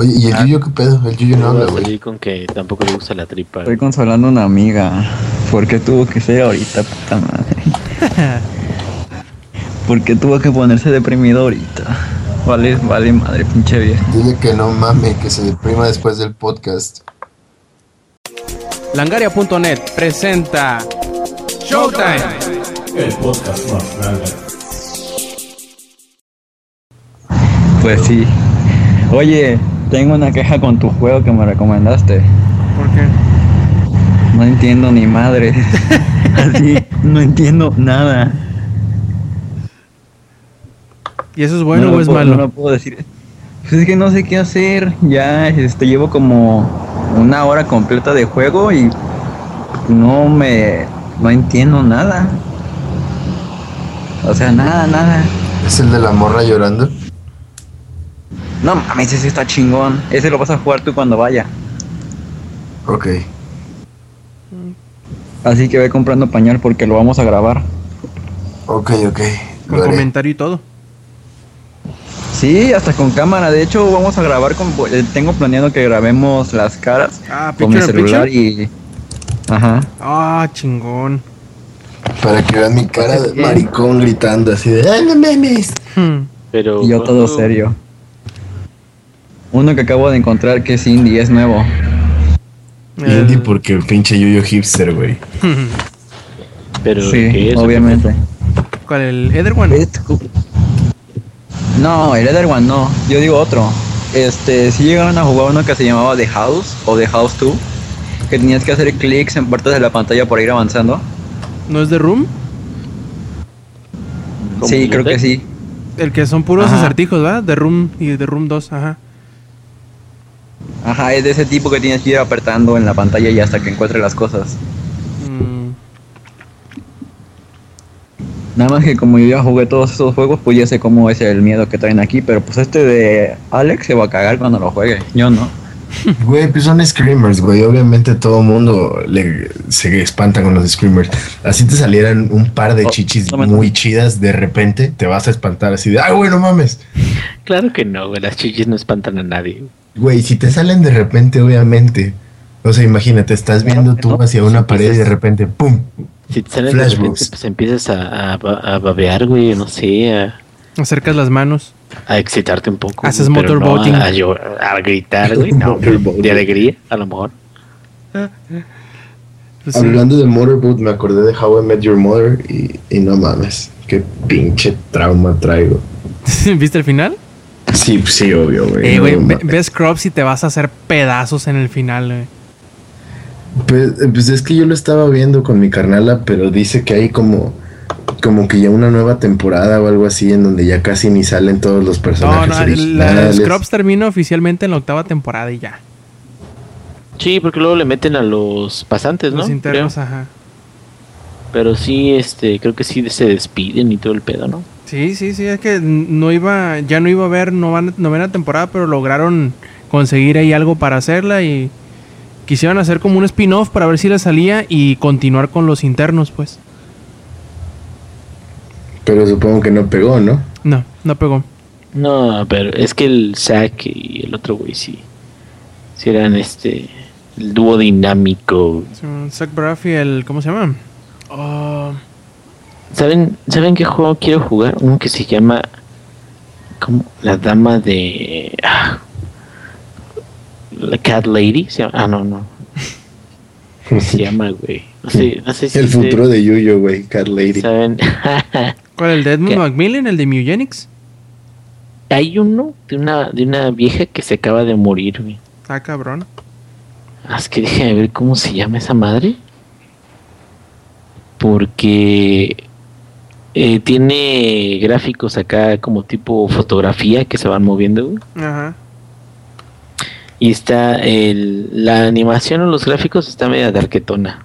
Oye, ¿y el Ah. Yuyo qué pedo? El Yuyo no habla, güey. con que tampoco le gusta la tripa. Estoy consolando a una amiga. ¿Por qué tuvo que ser ahorita, puta madre? ¿Por qué tuvo que ponerse deprimido ahorita? Vale, vale madre, pinche vieja. Dile que no mame, que se deprima después del podcast. Langaria.net presenta Showtime. El podcast más grande. Pues sí. Oye, tengo una queja con tu juego que me recomendaste. ¿Por qué? No entiendo ni madre. Así, no entiendo nada. ¿Y eso es bueno no o es puedo- malo? No lo puedo decir. Pues es que no sé qué hacer. Ya este, llevo como una hora completa de juego y no me. No entiendo nada. O sea, nada, nada. ¿Es el de la morra llorando? No mames, ese está chingón. Ese lo vas a jugar tú cuando vaya. Ok. Así que ve comprando pañal porque lo vamos a grabar. Ok, ok. Con comentario y todo. Sí, hasta con cámara. De hecho, vamos a grabar con. eh, Tengo planeado que grabemos las caras Ah, con mi celular picture. y. Ajá. Ah, chingón. Para que vean mi cara de maricón gritando así de ¡Ay, no mames! Hmm. Pero Y yo todo ¿cuándo- serio. Uno que acabo de encontrar que es indie, es nuevo. El- Indie porque pinche Yuyo hipster, güey. Pero Sí, ¿qué es? obviamente. ¿Cuál? ¿El Ether One? No, el Ether One no. Yo digo otro. Este, si llegaron a jugar uno que se llamaba The House o The House 2, que tenías que hacer clics en partes de la pantalla para ir avanzando. ¿No es de Room? ¿Cómo Sí, creo que sí. El que son puros Ajá. acertijos, ¿verdad? De Room y de Room 2, ajá. Ajá, es de ese tipo que tienes que ir apretando en la pantalla y hasta que encuentres las cosas. Mm, Nada más que como yo ya jugué todos esos juegos, pues ya sé cómo es el miedo que traen aquí, pero pues este de Alex se va a cagar cuando lo juegue. Yo no. Güey, pues son screamers, güey. Obviamente todo mundo le, se espanta con los screamers. Así te salieran un par de Oh, chichis no muy chidas, de repente te vas a espantar así de ¡Ay, güey, no mames! Claro que no, güey. Las chichis no espantan a nadie. Güey, si te salen de repente, obviamente. O sea, imagínate, estás viendo tú hacia una pared y de repente ¡pum! Si te salen de repente, Flashbacks. pues empiezas a, a, ba- a babear, güey. No sé, a, acercas las manos. a excitarte un poco. Haces güey, pero no motorboating. a, a llor- a gritar, güey. No, Motorboating. de alegría, a lo mejor. Pues sí. Hablando de Motorboat, me acordé de How I Met Your Mother y, y no mames, qué pinche trauma traigo. ¿Viste el final? Sí, sí, obvio, güey. Eh, no güey, ves Scrubs y te vas a hacer pedazos en el final, güey. Pues, pues es que yo lo estaba viendo con mi carnala, pero dice que hay como, como que ya una nueva temporada o algo así en donde ya casi ni salen todos los No, personajes no, la originales. Scrubs termina oficialmente en la octava temporada y ya. Sí, porque luego le meten a los pasantes, ¿no? Los internos, Creo. ajá. Pero sí, este, creo que sí se despiden y todo el pedo, ¿no? Sí, sí, sí, es que no iba, ya no iba a haber novena, novena temporada, pero lograron conseguir ahí algo para hacerla y quisieron hacer como un spin-off para ver si le salía y continuar con los internos, pues. Pero supongo que no pegó, ¿no? No, no pegó. No, pero es que el Zack y el otro güey sí. Sí eran este. El dúo dinámico. Sí, Zach Braff y el, ¿cómo se llama? Oh, ¿Saben, ¿Saben qué juego quiero jugar? Uno que se llama. como La dama de. ah, la Cat Lady. se llama- ah, no, no. ¿Cómo se llama, güey? No sé, no sé si. El futuro de Yuyo, güey, Cat Lady. ¿Saben? ¿Cuál? ¿El de Edmund ¿Qué? Macmillan? ¿El de Mugenics? Hay uno de una, de una vieja que se acaba de morir, güey. Ah, cabrón. Ah, Es que déjame ver cómo se llama esa madre. Porque eh, tiene gráficos acá como tipo fotografía que se van moviendo. Ajá. Y está el, la animación o los gráficos está media darquetona.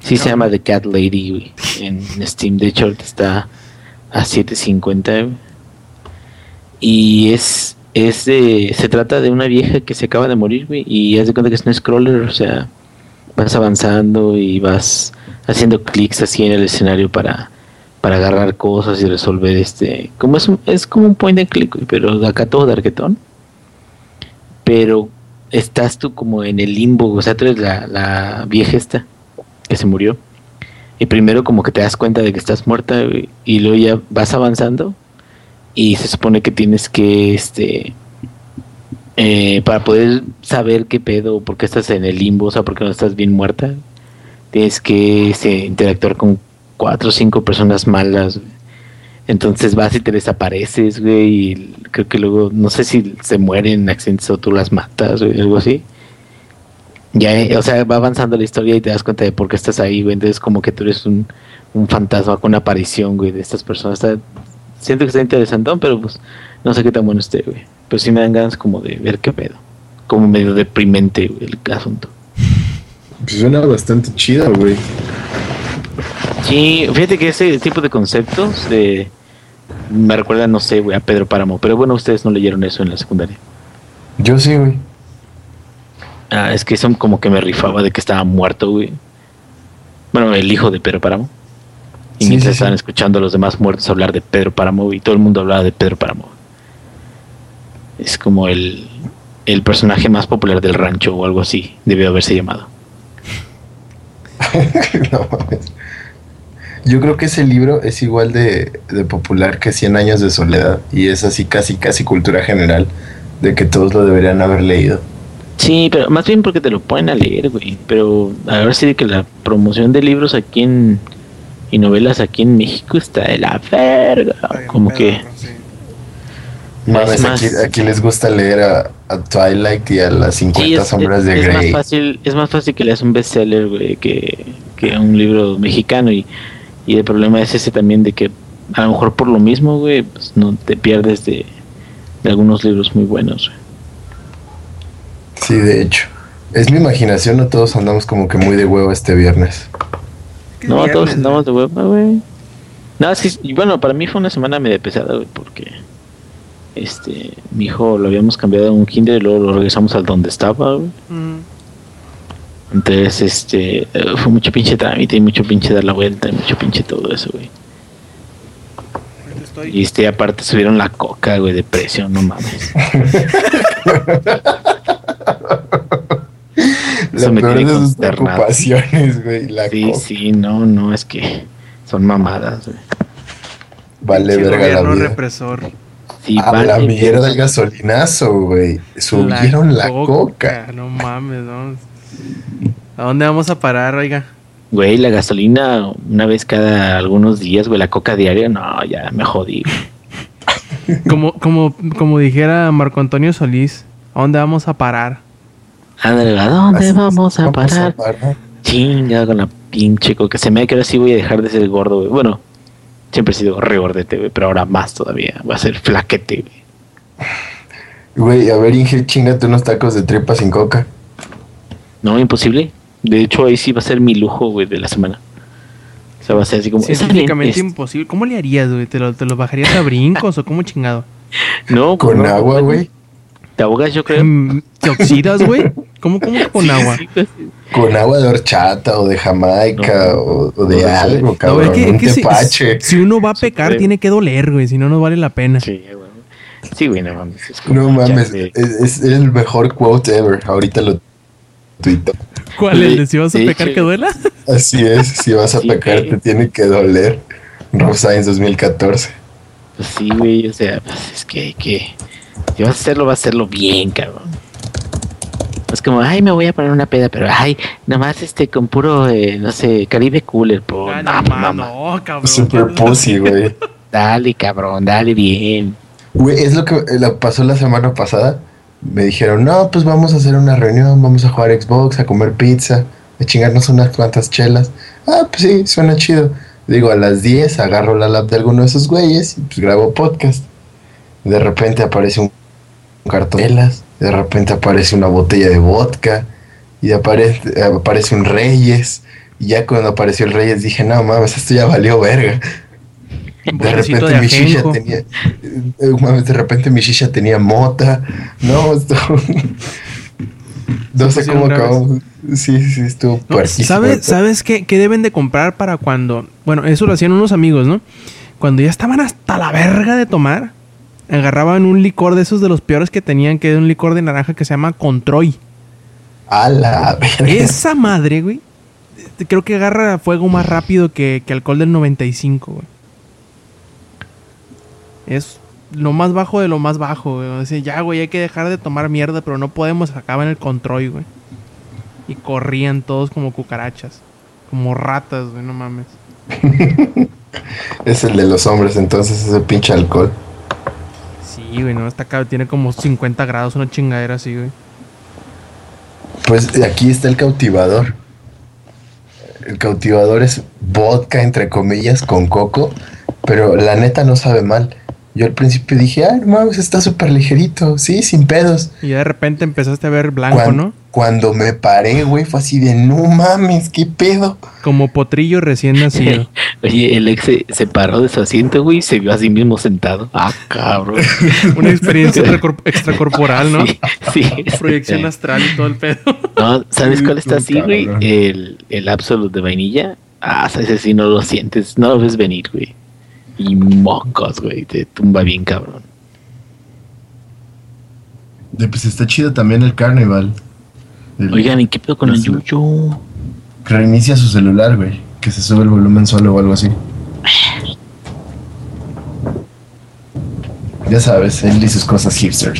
Sí se llama The Cat Lady güey, en Steam. De hecho, está a 750. güey. Y es, es de, se trata de una vieja que se acaba de morir, güey. Y haz de cuenta que es un scroller, o sea, vas avanzando y vas haciendo clics así en el escenario para, para agarrar cosas y resolver este. Como es, un- es como un point and click, pero acá todo darquetón pero estás tú como en el limbo, o sea, tú eres la, la vieja esta que se murió. Y primero como que te das cuenta de que estás muerta y luego ya vas avanzando y se supone que tienes que, este, eh, para poder saber qué pedo, por qué estás en el limbo, o sea, por qué no estás bien muerta, tienes que este, interactuar con cuatro o cinco personas malas. Entonces vas y te desapareces, güey, y creo que luego, no sé si se mueren en accidentes o tú las matas, güey, algo así. Ya, eh, o sea, va avanzando la historia y te das cuenta de por qué estás ahí, güey. Entonces, como que tú eres un, un fantasma con una aparición, güey, de estas personas. Está- siento que está interesante, pero pues no sé qué tan bueno esté, güey. Pero sí me dan ganas como de ver qué pedo. Como medio deprimente, güey, el asunto. Pues suena bastante chida, güey. Sí, fíjate que ese tipo de conceptos de me recuerda, no sé, güey, a Pedro Páramo. Pero bueno, ustedes no leyeron eso en la secundaria. Yo sí, güey. Ah, es que son como que me rifaba de que estaba muerto, güey. Bueno, el hijo de Pedro Páramo. Y Sí, mientras sí, sí. estaban escuchando a los demás muertos hablar de Pedro Páramo y todo el mundo hablaba de Pedro Páramo. Es como el, el personaje más popular del rancho o algo así, debió haberse llamado. No. Yo creo que ese libro es igual de, de popular que 100 años de soledad y es así casi casi cultura general de que todos lo deberían haber leído. Sí, pero más bien porque te lo ponen a leer, güey. Pero a ver si de que la promoción de libros aquí en y novelas aquí en México está de la verga. Como que Mames, más- aquí, aquí les gusta leer a, a Twilight y a las 50 Sí, es, sombras es- de es más Grey. fácil, es más fácil que leas un bestseller, güey, que, que un libro mexicano y, y el problema es ese también de que a lo mejor por lo mismo, güey, pues no te pierdes de, de algunos libros muy buenos. güey. Sí, de hecho. Es mi imaginación, no todos andamos como que muy de huevo este viernes. No, todos andamos de hueva, güey. No, sí, y bueno, para mí fue una semana medio pesada, güey, porque este, mi hijo lo habíamos cambiado a un kinder y luego lo regresamos al donde estaba, güey. Mm. Entonces, este, fue mucho pinche trámite y mucho pinche dar la vuelta y mucho pinche todo eso, güey. Estoy- Y este, aparte subieron la coca, güey, de precio, no mames. Eso La me peor de tiene sus preocupaciones, güey. La Sí, coca. sí, no, no, es que son mamadas, güey. Vale Pinche verga la vida. represor. Sí, A vale, la mierda el gasolinazo, güey. Subieron la, coca. No mames, no. ¿A dónde vamos a parar, oiga? Güey, la gasolina una vez cada algunos días, güey, la coca diaria, no, ya me jodí. Como, como, como dijera Marco Antonio Solís, ¿a dónde vamos a parar? Ándale, ¿a dónde Así- vamos a parar? parar. Chinga con la pinche coca. Se me da que ahora sí voy a dejar de ser gordo, güey. Bueno, siempre he sido regordete, güey, pero ahora más todavía. Voy a ser flaquete, güey. Güey, a ver, Inge, chingate unos tacos de tripa sin coca. No, imposible. De hecho, ahí sí va a ser mi lujo, güey, de la semana. O sea, va a ser así como... Científicamente Es- imposible. ¿Cómo le harías, güey? ¿Te lo, ¿Te lo bajarías a brincos o cómo chingado? No, Con no, agua, güey. Te ahogas, yo creo. Mm, ¿Te oxidas, güey? ¿Cómo, cómo con Sí, agua? sí, pues. Con agua de horchata o de Jamaica No. o, o de No, algo, No, cabrón. es que, un es que si, tepache. si uno va a pecar, tiene que doler, güey. Si no, no vale la pena. Sí, güey. Sí, güey, no mames. No mames, es, es el mejor quote ever. Ahorita lo tuito. ¿Cuál? ¿El de si vas a pecar que duela? Así es, si vas a Sí, pecar güey. te tiene que doler. Rob Sainz 2014. Pues sí, güey, o sea, pues es que hay que... Si vas a hacerlo, vas a hacerlo bien, cabrón. Es como, ay, me voy a poner una peda, pero ay, nomás este con puro, eh, no sé, Caribe Cooler, po. Ah, no, no, pues, no, cabrón. Super pussy, güey. Dale, cabrón, dale bien. Güey, es lo que eh, la- pasó la semana pasada. Me dijeron, no, pues vamos a hacer una reunión, vamos a jugar Xbox, a comer pizza, a chingarnos unas cuantas chelas. Ah, pues sí, suena chido. Digo, a las 10 agarro la lap de alguno de esos güeyes y pues grabo podcast. De repente aparece un cartón de de repente aparece una botella de vodka y aparece, aparece un Reyes. Y ya cuando apareció el Reyes dije, no mames, esto ya valió verga. Un De repente de mi shisha tenía. eh, de repente mi shisha tenía mota. No, esto. no sé cómo acabamos. Sí, sí, estuvo No. ¿Sabes, ¿Sabes qué, qué deben de comprar para cuando... Bueno, eso lo hacían unos amigos, ¿no? Cuando ya estaban hasta la verga de tomar, agarraban un licor de esos de los peores que tenían, que es un licor de naranja que se llama Controy. A la verga. Esa madre, güey. Creo que agarra fuego más rápido que, que alcohol del 95, güey. Es lo más bajo de lo más bajo, güey. O sea, ya, güey, hay que dejar de tomar mierda, pero no podemos acabar en el control, güey. Y corrían todos como cucarachas. Como ratas, güey, no mames. Es el de los hombres, entonces ese pinche alcohol. Sí, güey, no, está acá, tiene como 50 grados, una chingadera así, güey. Pues aquí está el cautivador. El cautivador es vodka, entre comillas, con coco, pero la neta no sabe mal. Yo al principio dije, ah, no mames, está súper ligerito, sí, sin pedos. Y de repente empezaste a ver blanco, ¿no? Cuando me paré, güey, fue así de, no mames, qué pedo. Como potrillo recién nacido. Oye, el ex se, se paró de su asiento, güey, y se vio a sí mismo sentado. Ah, cabrón. Una experiencia extracor- extracorporal, ¿no? Sí, sí. Proyección astral y todo el pedo. No, ¿sabes cuál está así, güey? El, el Absolute de vainilla. Ah, ese sí no lo sientes, no lo ves venir, güey. Y mocos, güey, te tumba bien, cabrón. De, pues está chido también el carnival. El- Oigan, ¿y qué pedo con el Sí. yuyo? Reinicia su celular, güey. Que se sube el volumen solo o algo así. Ya sabes, él y sus cosas hipster.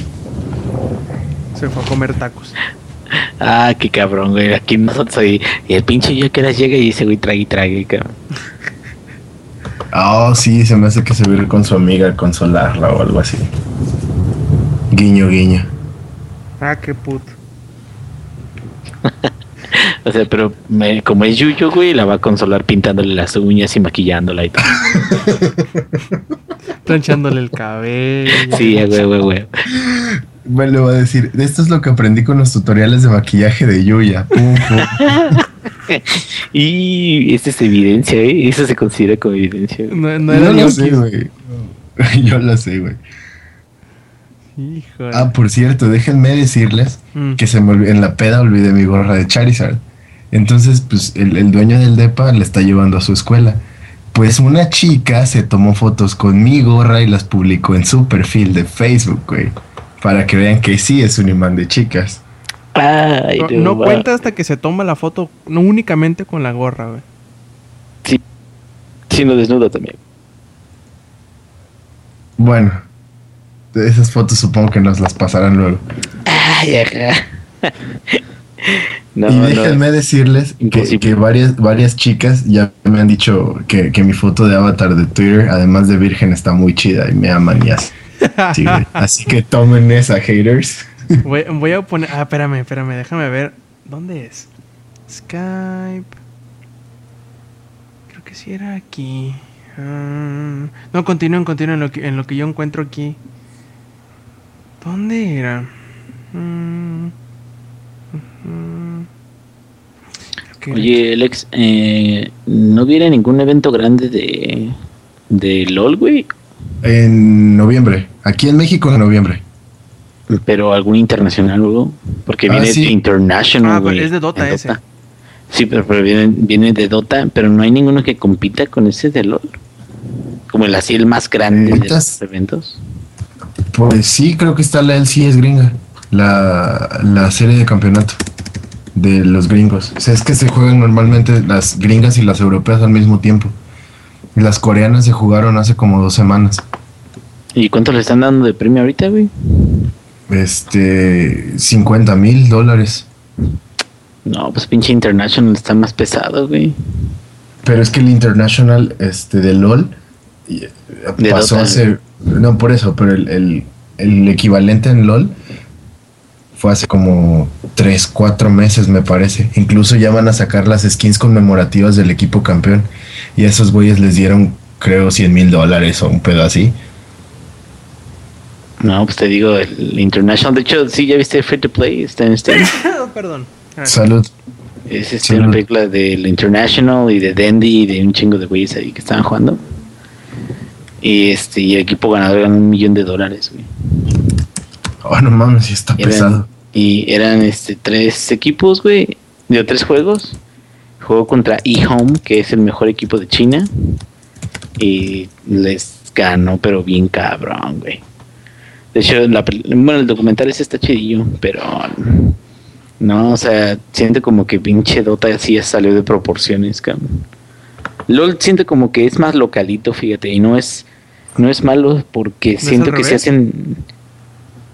Se fue a comer tacos. Ah, qué cabrón, güey. Aquí nosotros ahí. Y el pinche yo que era llega y dice, güey, trague y trague, cabrón. Oh, sí, se me hace que se va a ir con su amiga a consolarla o algo así. Guiño, guiño. Ah, qué puto. O sea, pero me- como es Yuyo, güey, la va a consolar pintándole las uñas y maquillándola y todo. Planchándole el cabello. Sí, güey, güey, güey. Bueno, le va a decir, esto es lo que aprendí con los tutoriales de maquillaje de Yuya. Pum, pum. Y esta es evidencia, ¿eh? Eso se considera como evidencia. No, era lo ni sé, güey. Yo lo sé, güey. Híjole. Ah, por cierto, déjenme decirles Mm. que se me olvi- en la peda olvidé mi gorra de Charizard. Entonces, pues el, el dueño del depa le está llevando a su escuela. Pues una chica se tomó fotos con mi gorra y las publicó en su perfil de Facebook, güey. Para que vean que sí es un imán de chicas. Ay, No, cuenta hasta que se toma la foto, no únicamente con la gorra, güey. Sí, no desnuda también. Bueno, esas fotos supongo que nos las pasarán luego. Ay, ajá. No, y no. déjenme decirles que, que varias, varias chicas ya me han dicho que, que mi foto de avatar de Twitter, además de virgen, está muy chida y me aman y así. Así que tomen esa, haters. Voy, voy a poner. Ah, espérame, espérame, déjame ver. ¿Dónde es? Skype. Creo que sí era aquí. Ah, no, continúen, continúen en lo, que, en lo que yo encuentro aquí. ¿Dónde era? Mm, Oye, Alex, eh, ¿no viene ningún evento grande de, de LOL, güey? En noviembre. Aquí en México en noviembre. Pero algún internacional, güey. Porque Ah, viene sí. de International, Ah, pero güey. es de Dota ese. Sí, pero, pero viene, viene de Dota, pero no hay ninguno que compita con ese de LOL. Como el así el más grande de los eventos. Pues sí, creo que está la LCS gringa. La, la serie de campeonato de los gringos. O sea, es que se juegan normalmente las gringas y las europeas al mismo tiempo. Y las coreanas se jugaron hace como dos semanas. ¿Y cuánto le están dando de premio ahorita, güey? Este, 50 mil dólares. No, pues pinche International está más pesado, güey. Pero es que el International este, de LOL eh, De pasó Dota. hace. No por eso, pero el, el- el equivalente en LOL fue hace como 3, 4 meses, me parece. Incluso ya van a sacar las skins conmemorativas del equipo campeón. Y a esos güeyes les dieron, creo, 100 mil dólares o un pedo así. No, pues te digo, el International. De hecho, sí, ya viste Free to Play, está en Steam. Perdón. Ah, Salud. Es este, Sí, una película del International y de Dandy y de un chingo de güeyes ahí que estaban jugando. Y este, y el equipo ganador ganó un millón de dólares, güey. Oh, no mames, sí está Eran- pesado. Y eran este tres equipos, güey, de tres juegos. Jugó contra eHome, que es el mejor equipo de China. Y les ganó, pero bien cabrón, güey. De hecho, la bueno, el documental ese está chidillo, pero no, o sea, siente como que pinche Dota así ya salió de proporciones, cabrón. LOL siente como que es más localito, fíjate, y no es no es malo porque siento que se hacen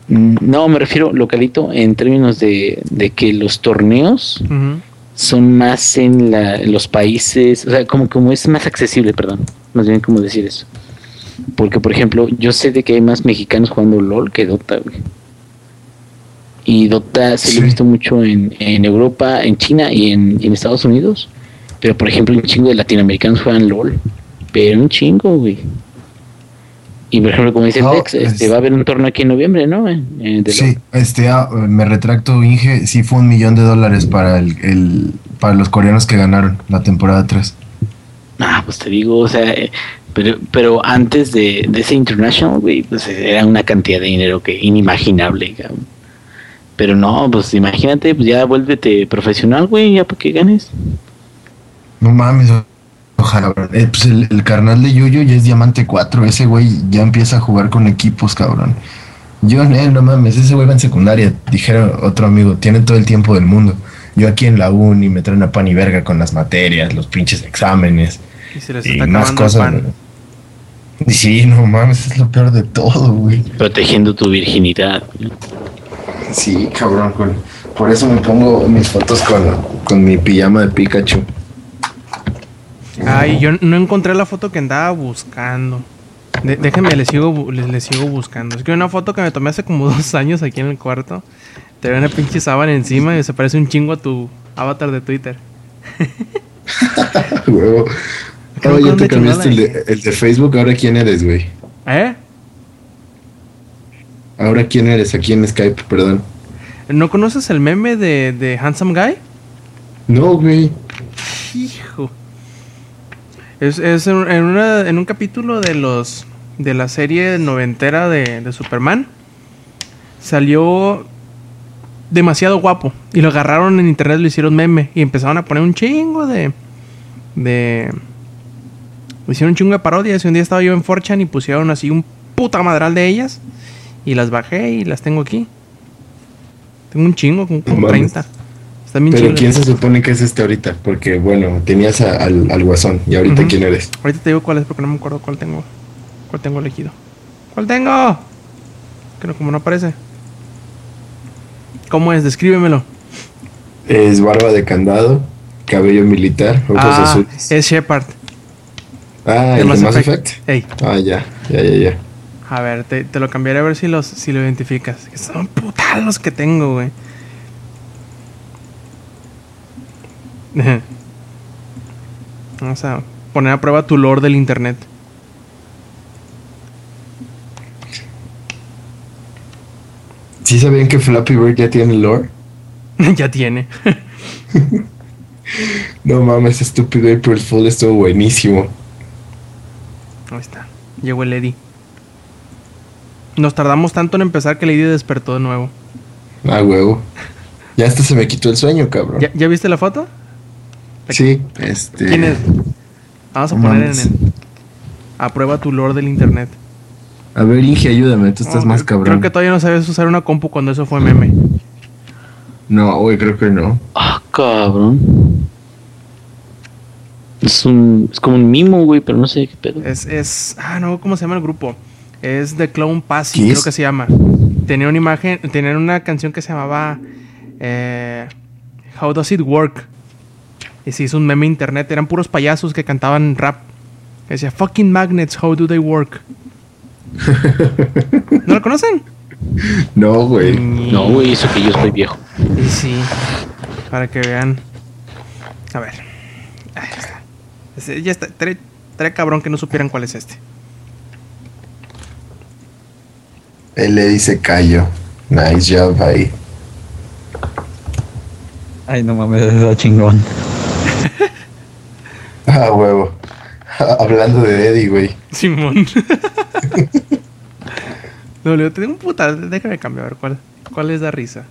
Mm, no, me refiero localito en términos de, de que los torneos son más en, la, en los países, o sea, como, como es más accesible, perdón, más bien como decir eso. Porque, por ejemplo, yo sé de que hay más mexicanos jugando LOL que Dota, güey. Y Dota se lo Sí. he visto mucho en, en Europa, en China y en, en Estados Unidos. Pero, por ejemplo, un chingo de latinoamericanos juegan LOL. Pero un chingo, güey. Y, por ejemplo, como dice No, Tex, este, es- va a haber un torneo aquí en noviembre, ¿no? Sí, LOL. este, ah, me retracto, Inge, sí fue un millón de dólares para el, el- para los coreanos que ganaron la temporada 3. Ah, pues te digo, o sea, eh, pero, pero antes de, de ese International, güey, pues era una cantidad de dinero que inimaginable, cabrón. Pero no, pues imagínate, pues ya vuélvete profesional, güey, ya para que ganes. No mames, ojalá. cabrón. Eh, pues el, el carnal de Yuyo ya es diamante 4, ese güey ya empieza a jugar con equipos, cabrón. Yo, eh, no mames, ese güey va en secundaria, dijera otro amigo, tiene todo el tiempo del mundo. Yo aquí en la uni me traen a pan y verga con las materias, los pinches exámenes Y se les y está más el cosas. pan. Güey. Sí, no mames, es lo peor de todo, güey. Protegiendo tu virginidad. güey. Sí, cabrón, con- por eso me pongo mis fotos con, con mi pijama de Pikachu. Ay, yo no encontré la foto que andaba buscando. De- déjenme, le sigo, bu- le, le sigo buscando. Es que una foto que me tomé hace como dos años aquí en el cuarto. Te ve una pinche sábana encima y se parece un chingo a tu avatar de Twitter. Huevo. Que ya te cambiaste el de, el de Facebook, ahora quién eres, güey. ¿Eh? Ahora quién eres aquí en Skype, perdón. ¿No conoces el meme de, de Handsome Guy? No, güey. Hijo. Es, es en, en una- en un capítulo de los de la serie noventera de, de Superman. Salió demasiado guapo. Y lo agarraron en internet, lo hicieron meme. Y empezaron a poner un chingo de. de. Hicieron un chingo de parodias. Y un día estaba yo en 4chan y pusieron así un puta madral de ellas. Y las bajé y las tengo aquí. Tengo un chingo, como, como No mames. 30. Están bien Pero. ¿quién se supone que es este ahorita? Porque, bueno, tenías a- al, al guasón. ¿Y ahorita quién eres? Ahorita te digo cuál es porque no me acuerdo cuál tengo. ¿Cuál tengo elegido? ¿Cuál tengo? Que no, como no aparece. ¿Cómo es? Descríbemelo. Es barba de candado, cabello militar, ojos ah, azules. es Shepard. Ah, el Mass de Mass Effect. Effect. Ey, Ah, ya, ya, ya, ya. a ver, te, te lo cambiaré a ver si, los, si lo identificas. Que son putas los que tengo, güey. Vamos a poner a prueba tu lore del internet. ¿Sí sabían que Flappy Bird ya tiene lore? ya tiene. No mames, estúpido April Fool estuvo buenísimo. Ahí está. Llegó el Eddie. Nos tardamos tanto en empezar que el Eddie despertó de nuevo. Ah, huevo. Ya hasta se me quitó el sueño, cabrón. ¿Ya, ya viste la foto? Sí, este. ¿Quién es? Vamos a poner en el. Aprueba tu lore del internet. A ver, Inge, ayúdame, tú estás No, más cabrón. Creo que todavía no sabes usar una compu cuando eso fue meme. No, güey, creo que no. Ah, cabrón. Es un. Es como un mimo, güey, pero no sé qué pedo. Es, es. Ah, no, ¿cómo se llama el grupo? Es The Clone Passy, creo que se llama. Tenía una imagen, tenía una canción que se llamaba eh, How Does It Work. Y se hizo un meme internet, eran puros payasos que cantaban rap. Que decía Fucking magnets, how do they work? ¿No lo conocen? No, güey. No, güey, eso que yo estoy viejo. Y sí, para que vean. A ver. Ahí está. Ya está. Trae, trae cabrón que no supieran cuál es este. Él le dice callo. Nice job ahí. Ay, no mames, está chingón. Ah, huevo. Hablando de Eddie, güey. Simón. no, Leo, tengo un puta. Déjame cambiar, a ver cuál, cuál les da risa.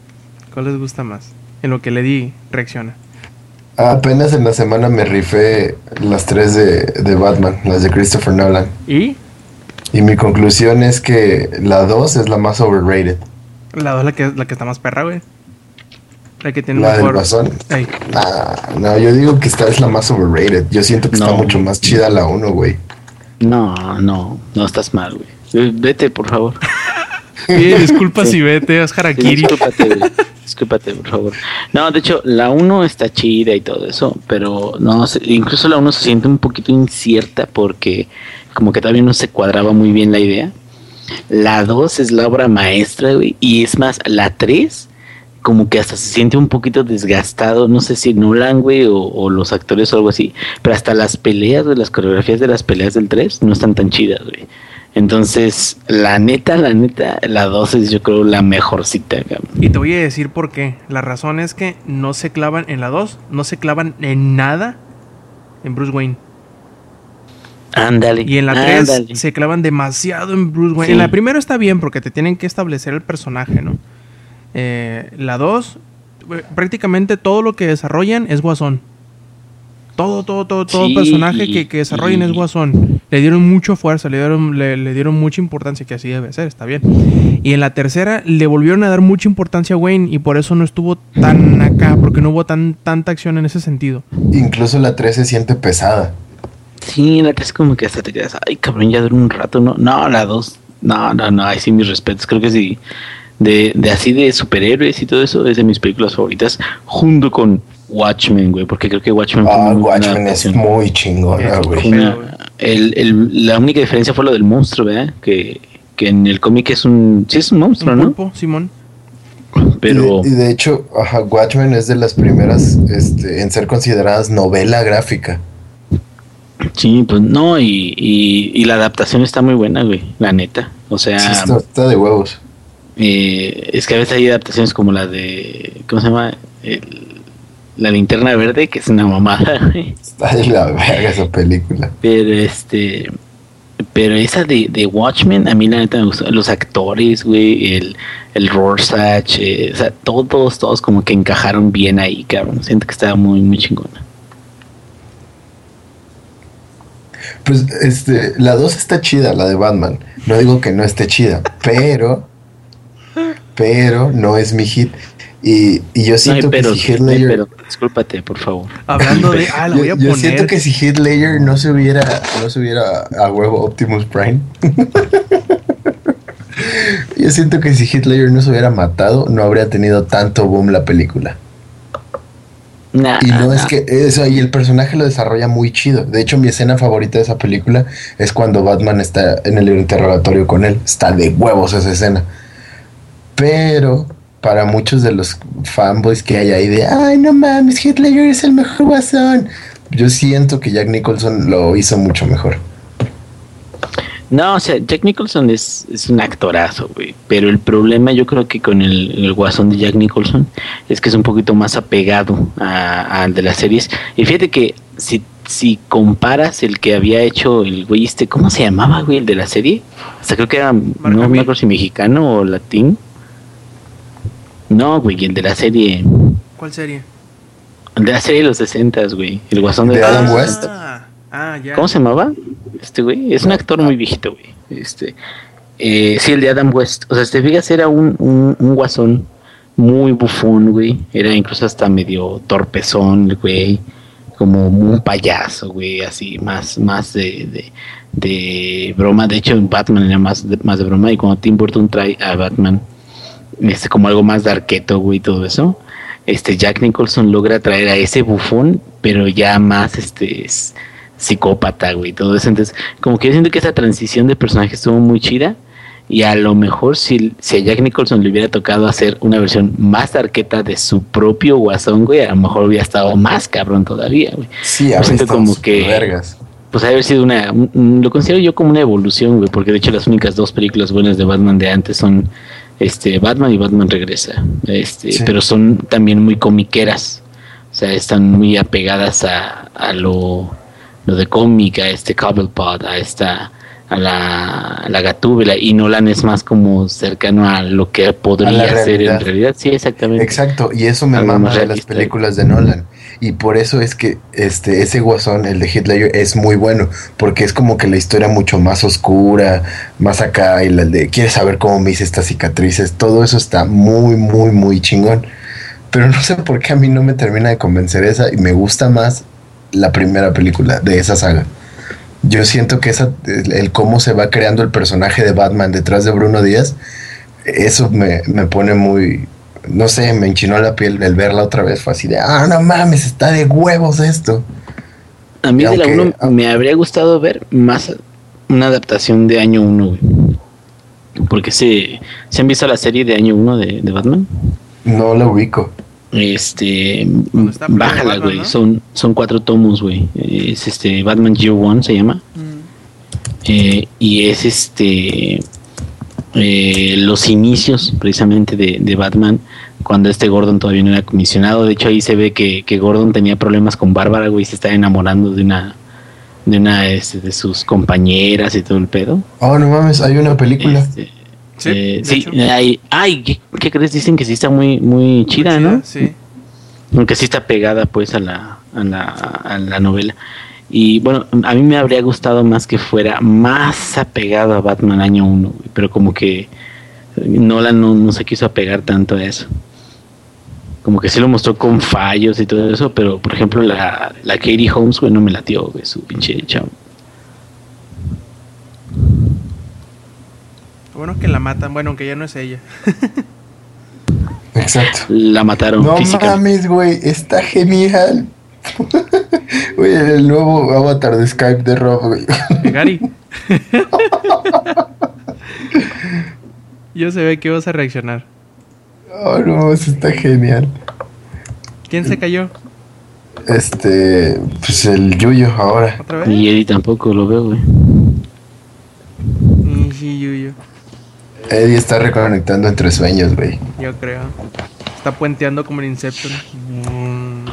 ¿Cuál les gusta más? En lo que le di, reacciona. Apenas en la semana me rifé las tres de, de Batman, las de Christopher Nolan. ¿Y? Y mi conclusión es que la 2 es la más overrated. La dos la que, la que está más perra, güey. La que tiene La del mejor. Ey, Nah, no, yo digo que esta es la más overrated. Yo siento que está mucho más chida la 1, güey. No, no, no estás mal, güey. Eh, Vete, por favor. Pide disculpas Sí. y vete, Sí, harakiri. Discúlpate, güey. Discúlpate, por favor. No, de hecho, la 1 está chida y todo eso, pero no sé, incluso la 1 se siente un poquito incierta porque como que todavía no se cuadraba muy bien la idea. La 2 es la obra maestra, güey, y es más, la 3 como que hasta se siente un poquito desgastado, no sé si Nolan, güey, o, o los actores o algo así, pero hasta las peleas, de las coreografías de las peleas del 3 no están tan chidas, güey. Entonces, la neta, la neta, la 2 es yo creo la mejorcita, cabrón. Y te voy a decir por qué. La razón es que no se clavan en la 2, no se clavan en nada en Bruce Wayne. Ándale. Y en la 3 ándale. se clavan demasiado en Bruce Wayne. Sí. En la primera está bien porque te tienen que establecer el personaje, ¿no? Eh, la 2, eh, prácticamente todo lo que desarrollan es Guasón. Todo, todo, todo, todo Sí, personaje que, que desarrollen es Guasón. Le dieron mucha fuerza, le dieron, le, le dieron mucha importancia, que así debe ser, está bien. Y en la tercera le volvieron a dar mucha importancia a Wayne y por eso no estuvo tan acá, porque no hubo tan, tanta acción en ese sentido. Incluso la 3 se siente pesada. Sí, la 3 como que hasta te quedas, ay, cabrón, ya duró un rato, ¿no? No, la 2, no, no, no, ahí sí mis respetos. Creo que sí, de, de así de superhéroes y todo eso, es de mis películas favoritas, junto con Watchmen, güey, porque creo que Watchmen Ah, Watchmen es muy chingona, güey. Una- el, el- la única diferencia fue lo del monstruo, ¿verdad? Que, que en el cómic es un, sí es un monstruo, Un ¿no? Simón. Pero... Y de, y de hecho, ajá, Watchmen es de las primeras este, en ser consideradas novela gráfica. Sí, pues no, y, y, y la adaptación está muy buena, güey, la neta. O sea, Sí, está, está de huevos. eh, es que a veces hay adaptaciones como la de, ¿cómo se llama? El- la linterna verde, que es una mamada. Está de la verga esa película. Pero este, pero esa de, de Watchmen, a mí la neta me gustó. Los actores, güey, el, el Rorschach, eh, o sea, todos, todos como que encajaron bien ahí, cabrón. Siento que estaba muy, muy chingona. Pues este, la 2 está chida, la de Batman. No digo que no esté chida, pero, pero no es mi hit. Y, y yo No siento que si Ledger- peros. Discúlpate, por favor. Hablando de. Ah, la voy a yo, yo poner. siento que si Heath Ledger no se hubiera, no se hubiera a huevo Optimus Prime. yo siento que si Heath Ledger no se hubiera matado, no habría tenido tanto boom la película. Nah, Y no nah. es que eso, y el personaje lo desarrolla muy chido. De hecho, mi escena favorita de esa película es cuando Batman está en el interrogatorio con él. Está de huevos esa escena. Pero para muchos de los fanboys que hay ahí de, ay, no mames, Heath Ledger es el mejor guasón. Yo siento que Jack Nicholson lo hizo mucho mejor. No, o sea, Jack Nicholson es, es un actorazo, güey. Pero el problema yo creo que con el, el guasón de Jack Nicholson es que es un poquito más apegado a- al de las series. Y fíjate que si, si comparas el que había hecho el güey este, ¿cómo se llamaba, güey, el de la serie? Hasta creo que era, no me acuerdo si mexicano o latín. No, güey, el de la serie, ¿Cuál serie? el de la serie de los 60, güey. El guasón de, ¿De los Adam 60. West? Ah, ah, ya. ¿Cómo se llamaba? Este güey. Es un actor muy viejito, güey. Este. Eh, sí, el de Adam West. O sea, si te fijas, era un, un, un guasón muy bufón, güey. Era incluso hasta medio torpezón, el güey. Como un payaso, güey. Así, más, más de, de, de broma. De hecho, en Batman era más de, más de broma. Y cuando Tim Burton trae a Batman, este, como algo más darketo, güey, todo eso. Este Jack Nicholson logra traer a ese bufón, pero ya más este es psicópata, güey, todo eso. Entonces, como que yo siento que esa transición de personaje estuvo muy chida. Y a lo mejor si, si a Jack Nicholson le hubiera tocado hacer una versión más arqueta de su propio guasón, güey, a lo mejor hubiera estado más cabrón todavía, güey. Sí, a siento como que- vergas. Pues haber sido una, un- un- lo considero yo como una evolución, güey, porque de hecho las únicas dos películas buenas de Batman de antes son este Batman y Batman regresa, este, Sí. pero son también muy comiqueras, o sea, están muy apegadas a, a lo, lo de cómica, a este Cobblepot, a esta a la, a la gatúbela y Nolan es más como cercano a lo que podría ser en realidad. Sí, exactamente. Exacto, y eso me Algo mama de las películas de Nolan. Y por eso es que este ese guasón, el de Ledger, es muy bueno, porque es como que la historia mucho más oscura, más acá, y la de quieres saber cómo me hice estas cicatrices, todo eso está muy, muy, muy chingón. Pero no sé por qué a mí no me termina de convencer esa y me gusta más la primera película de esa saga. Yo siento que esa, el, el cómo se va creando el personaje de Batman detrás de Bruno Díaz, eso me, me pone muy, no sé, me enchinó la piel el verla otra vez. Fue así de, ah, no mames, está de huevos esto. A mí Y de la aunque- 1 me habría gustado ver más una adaptación de año 1, güey. Porque se, se han visto la serie de año 1 de, de Batman. No lo ubico. Este, primero bájala, güey. ¿no? Son, son cuatro tomos, güey. Es este Batman Year One se llama. Eh, y es este eh, los inicios precisamente de, de Batman cuando este Gordon todavía no era comisionado. De hecho, ahí se ve que, que Gordon tenía problemas con Bárbara, güey. Se estaba enamorando de una de una este, de sus compañeras y todo el pedo. Oh, no mames, hay una película. Este, Sí, eh, sí, hay- ay, ¿qué, qué crees? Dicen que sí está muy, muy chida, ¿no? Sí. aunque sí está pegada pues a la, a la, a la novela. Y bueno, a mí me habría gustado más que fuera más apegado a Batman año 1, pero como que Nolan no, no se quiso apegar tanto a eso. Como que sí lo mostró con fallos y todo eso, pero por ejemplo la, la Katie Holmes, güey, no me latió, güey, su pinche chavo. Lo bueno que la matan, bueno, aunque ya no es ella. Exacto. La mataron No mames, güey, está genial. Güey, el nuevo avatar de Skype de Rob, güey. Gary. Yo se ve que ibas a reaccionar. Oh, no, eso está genial. ¿Quién se cayó? Este, pues el Yuyo ahora. ¿Otra vez? Y Eddie tampoco lo veo, güey. Y sí, yo, yo, Eddie está reconectando entre sueños, güey. yo creo. Está puenteando como en Inception. Mm,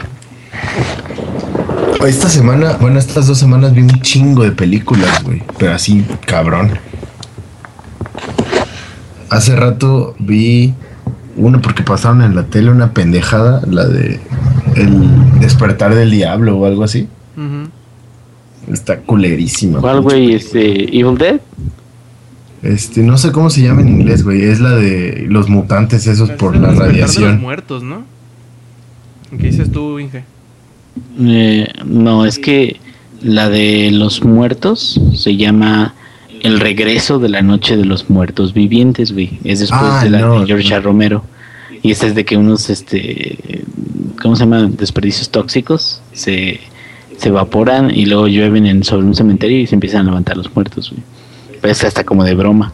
Esta semana, bueno, estas dos semanas vi un chingo de películas, güey. Pero así, cabrón. Hace rato vi uno porque pasaron en la tele una pendejada, la de El despertar del diablo o algo así. Está culerísima. ¿Cuál, güey? Este, Evil Dead. Este, no sé cómo se llama en inglés, güey. Es la de los mutantes esos Es por la despertar de los radiación. muertos, ¿no? ¿Qué dices tú, Inge? Eh, no, es que la de los muertos se llama El regreso de la noche de los muertos vivientes, güey. Es después Ah, de la no, de George no. Romero. Y esta es de que unos, este, ¿cómo se llama? Desperdicios tóxicos se, se evaporan y luego llueven en, sobre un cementerio y se empiezan a levantar los muertos, güey. Pero es hasta como de broma.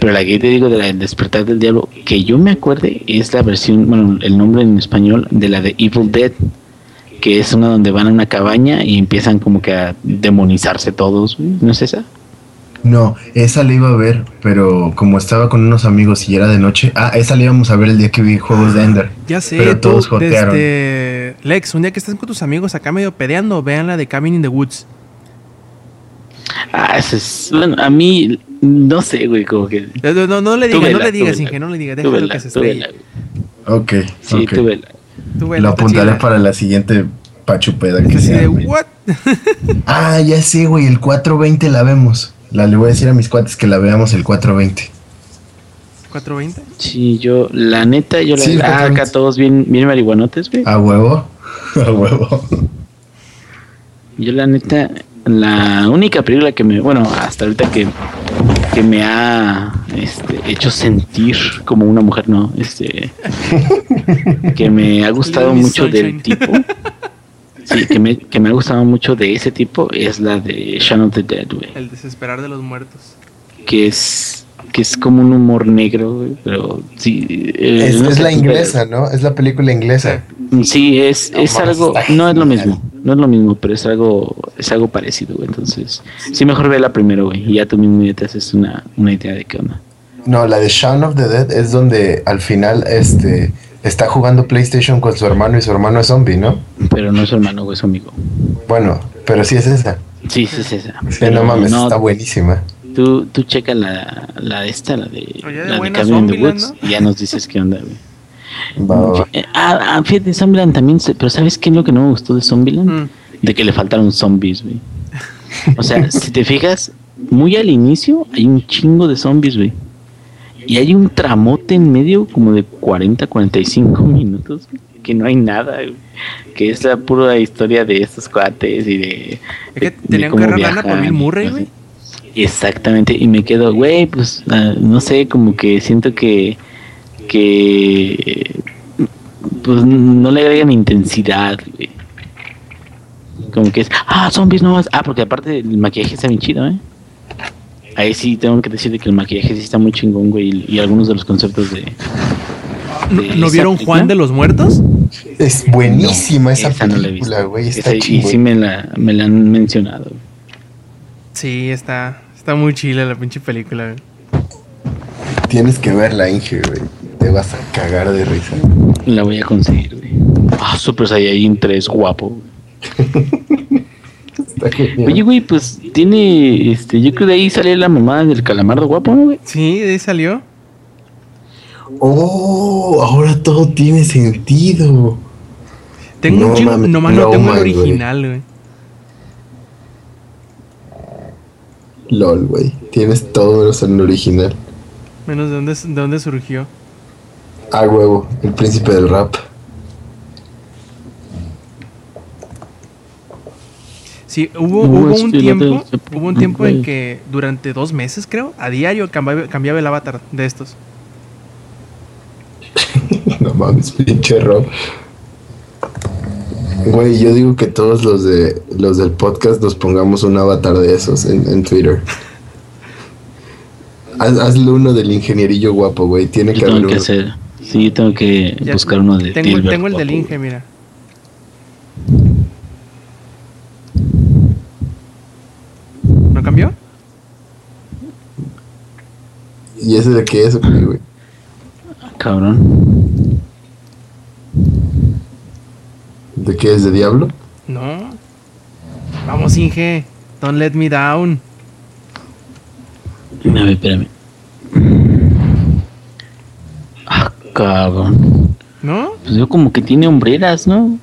Pero la que te digo de la del despertar del diablo, que yo me acuerde, es la versión, bueno, el nombre en español de la de Evil Dead que es una donde van a una cabaña y empiezan como que a demonizarse todos, güey. ¿no es esa? No, esa la iba a ver, pero como estaba con unos amigos y era de noche. Ah, esa la íbamos a ver el día que vi Juegos de Ender. Ya sé, Pero tú, todos jotearon. desde- Lex, un día que estés con tus amigos acá medio pedeando, vean la de Cabin in the Woods. Ah, esa es, bueno, a mí, no sé, güey, como que... No, no, no, no le digas, no le digas. Inge, no le digas, déjalo vela, que se estrelle. Ok, Sí, ok. tú vela. Tú vela, Lo está apuntaré para la siguiente pachupeda que sea. de, güey. ¿what? Ah, ya sé, güey, el 420 la vemos. La le voy a decir a mis cuates que la veamos el 420. ¿420? Sí, yo, la neta, yo la... Sí, ah, acá todos bien, bien marihuanotes, güey. ¿A huevo? A huevo. Yo la neta, la única película que me, bueno, hasta ahorita que, que me ha este, hecho sentir como una mujer, no, este, que me ha gustado mucho del tipo, sí, que me, que me ha gustado mucho de ese tipo es la de Shaun of the Dead, güey, El desesperar de los muertos. que es, que es como un humor negro, güey, pero sí, eh, Es, no es la inglesa, ¿no? Es la película inglesa. Sí, es, No es algo, no es lo mismo, no es lo mismo, pero es algo, es algo parecido, güey. Entonces, sí, mejor vela primero, güey, y ya tú mismo ya te haces una, una idea de qué onda. No, la de Shaun of the Dead es donde al final este está jugando PlayStation con su hermano y su hermano es zombie, ¿no? Pero no es su hermano, güey, es su amigo. Bueno, pero sí es esa. Sí, sí, es esa. Sí, Pero no mames, no, está buenísima. Tú, tú checa la, la esta, la de, Oye, de la de Cabin in the Zombieland, Woods, ¿no? y ya nos dices qué onda, güey. Va, va, va. Eh, Ah, ah, fíjate, Zombieland también, pero ¿sabes qué es lo que no me gustó de Zombieland? Mm. De que le faltaron zombies, güey. O sea, si te fijas, muy al inicio hay un chingo de zombies, güey. Y hay un tramote en medio como de 40, 45 minutos, que no hay nada. Que es la pura historia de estos cuates y de... Es que tenían que por viajan, Bill Murray, güey. Exactamente, y me quedo, güey, pues ah, no sé, como que siento que que pues no le agregan intensidad, güey. Como que es, ah, zombies no más. Ah, porque aparte el maquillaje está bien chido, ¿eh? Ahí sí tengo que decirte que el maquillaje sí está muy chingón, güey, y, y algunos de los conceptos de... ¿No, de ¿no esa vieron película. Juan de los Muertos? Es buenísima esa, película, güey. Esa- Está y sí me la, me la han mencionado. güey. Sí, está, está muy chile la pinche película, güey. Tienes que verla, Inge, güey. Te vas a cagar de risa. La voy a conseguir, güey. Ah, Super Saiyajin 3, guapo. güey. Está genial. Oye, güey, pues tiene, este, yo creo de ahí sale la mamá del calamardo guapo, ¿no, güey? Sí, de ahí salió. Oh, ahora todo tiene sentido. Tengo No un chingo, mames, nomás no no tengo el original, güey. LOL, güey. Tienes todo menos en el original. Menos de dónde, de dónde surgió. Ah, huevo. El príncipe del rap. Sí, hubo, No, hubo es un tiempo, te- hubo un tiempo en que durante dos meses, creo, a diario cambiaba, cambiaba el avatar de estos. no mames, pinche Rob. Güey, yo digo que todos los de los del podcast nos pongamos un avatar de esos en, en Twitter. Haz, hazle uno del ingenierillo guapo, güey. Tiene que haber tengo que uno. hacer, sí, yo tengo que Ya- buscar uno de Tengo, tengo el del Inge, mira. ¿No cambió? ¿Y ese de qué es, güey? Cabrón. ¿De qué es? ¿De Diablo? No. Vamos, Inge. Don't let me down. A ver, espérame. Ah, cabrón. ¿No? Pues veo como que tiene hombreras, ¿no?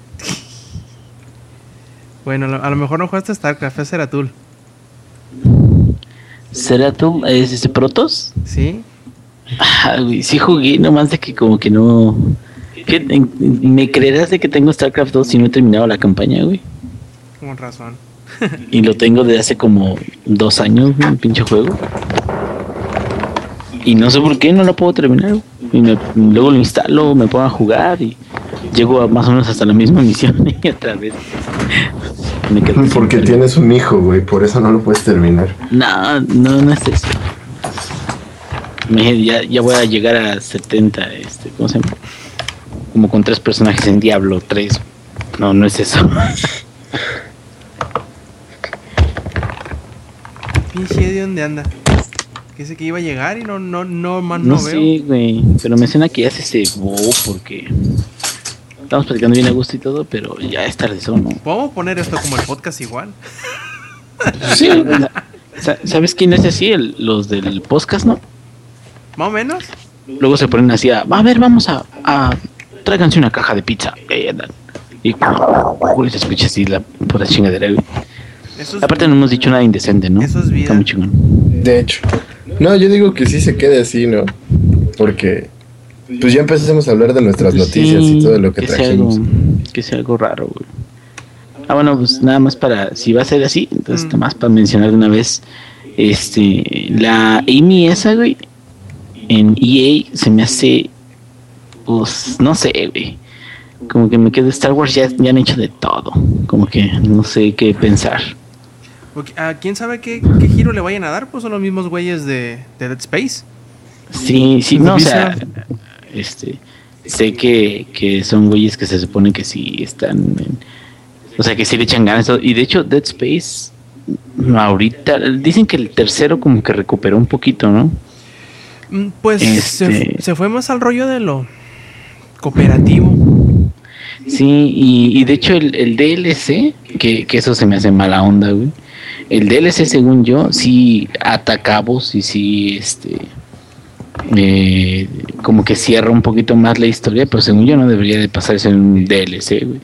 Bueno, a lo mejor no jugaste StarCraft, es Seratul. ¿Será tú? ¿Es ese Protos? ¿Sí? Ah, güey, sí jugué, nomás de que como que no... ¿Me creerás de que tengo StarCraft 2 y no he terminado la campaña, güey? Con razón. Y lo tengo de hace como dos años, el pinche juego. Y no sé por qué no lo puedo terminar. güey. Y me- luego lo instalo, me pongo a jugar y llego a más o menos hasta la misma misión y otra vez. Me quedo sin Porque terminar. tienes un hijo, güey. Por eso no lo puedes terminar. No, no, no es eso. Me- ya, ya voy a llegar a 70, este, ¿cómo se llama? Como con tres personajes en Diablo 3. No, no es eso. Pinche de dónde anda. Que dice que iba a llegar y no, no, no, man, no, No, veo. sé, güey. Pero me suena que ya se cebó porque estamos platicando bien a gusto y todo, pero ya es tarde ¿no? Podemos poner esto como el podcast igual. Sí. Sa- ¿Sabes quién es así? El- los del podcast, ¿no? Más o menos. Luego se ponen así a, a ver, vamos a, a tráiganse una caja de pizza. Y ahí andan. Y uy, se escucha así la pura chingadera, güey. Eso es, Aparte no hemos dicho nada indecente, ¿no? Eso es vida. Está muy chingón. De hecho. No, yo digo que sí se quede así, ¿no? Porque pues ya empezamos a hablar de nuestras noticias y todo lo que, sea trajimos. algo, que sea algo raro, güey. Ah, bueno, pues nada más para, si va a ser así, entonces Mm. nada más para mencionar de una vez, este, la Amy esa, güey, en EA se me hace, pues, no sé, güey. Como que me quedo Star Wars ya, ya han hecho de todo. Como que no sé qué pensar. Ok, ¿A quién sabe qué, qué giro le vayan a dar? Pues son los mismos güeyes de, de Dead Space. Sí, sí, no, o sea. Este, sé que, que son güeyes que se supone que sí están, en- o sea, que sí le echan ganas. Y de hecho, Dead Space, ahorita, dicen que el tercero como que recuperó un poquito, ¿no? Mm, Pues se, Este- se fue más al rollo de lo cooperativo. Sí, y, y de hecho el, el DLC, que, que eso se me hace mala onda, güey. El DLC, según yo, sí ata cabos y sí, este, eh, como que cierra un poquito más la historia, pero según yo no debería de pasarse en un DLC, güey.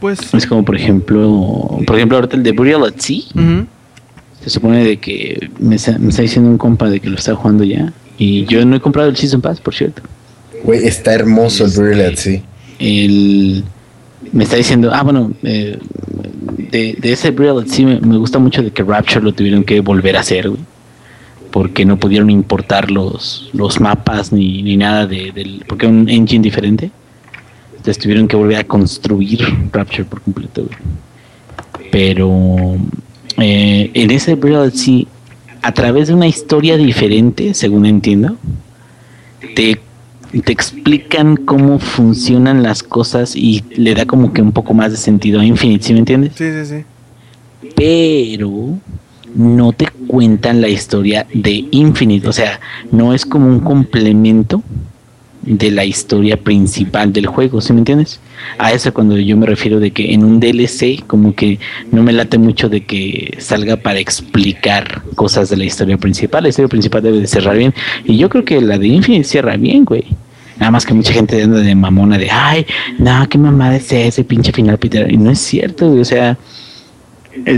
Pues. Es como, por ejemplo, por ejemplo, ahorita el de Burial at Sea, se supone de que me, está- me está diciendo un compa de que lo está jugando ya. Y yo no he comprado el Season Pass, por cierto. Güey, está hermoso el Brilliant, sí. el me está diciendo, ah, bueno, eh, de, de ese Brilliant sí me, me gusta mucho de que Rapture lo tuvieron que volver a hacer, güey. Porque no pudieron importar los, los mapas ni, ni nada de, del. Porque es un engine diferente. Entonces tuvieron que volver a construir Rapture por completo, güey. Pero eh, en ese Brilliant sí, a través de una historia diferente, según entiendo, te, te explican cómo funcionan las cosas y le da como que un poco más de sentido a Infinite, ¿sí me entiendes? Sí, sí, sí. Pero no te cuentan la historia de Infinite, o sea, no es como un complemento de la historia principal del juego, ¿sí me entiendes? A eso cuando yo me refiero de que en un DLC como que no me late mucho de que salga para explicar cosas de la historia principal, la historia principal debe de cerrar bien y yo creo que la de Infinite cierra bien, güey. Nada más que mucha gente anda de mamona de, ay, no, qué mamada es ese pinche final, Peter. Y no es cierto. O sea,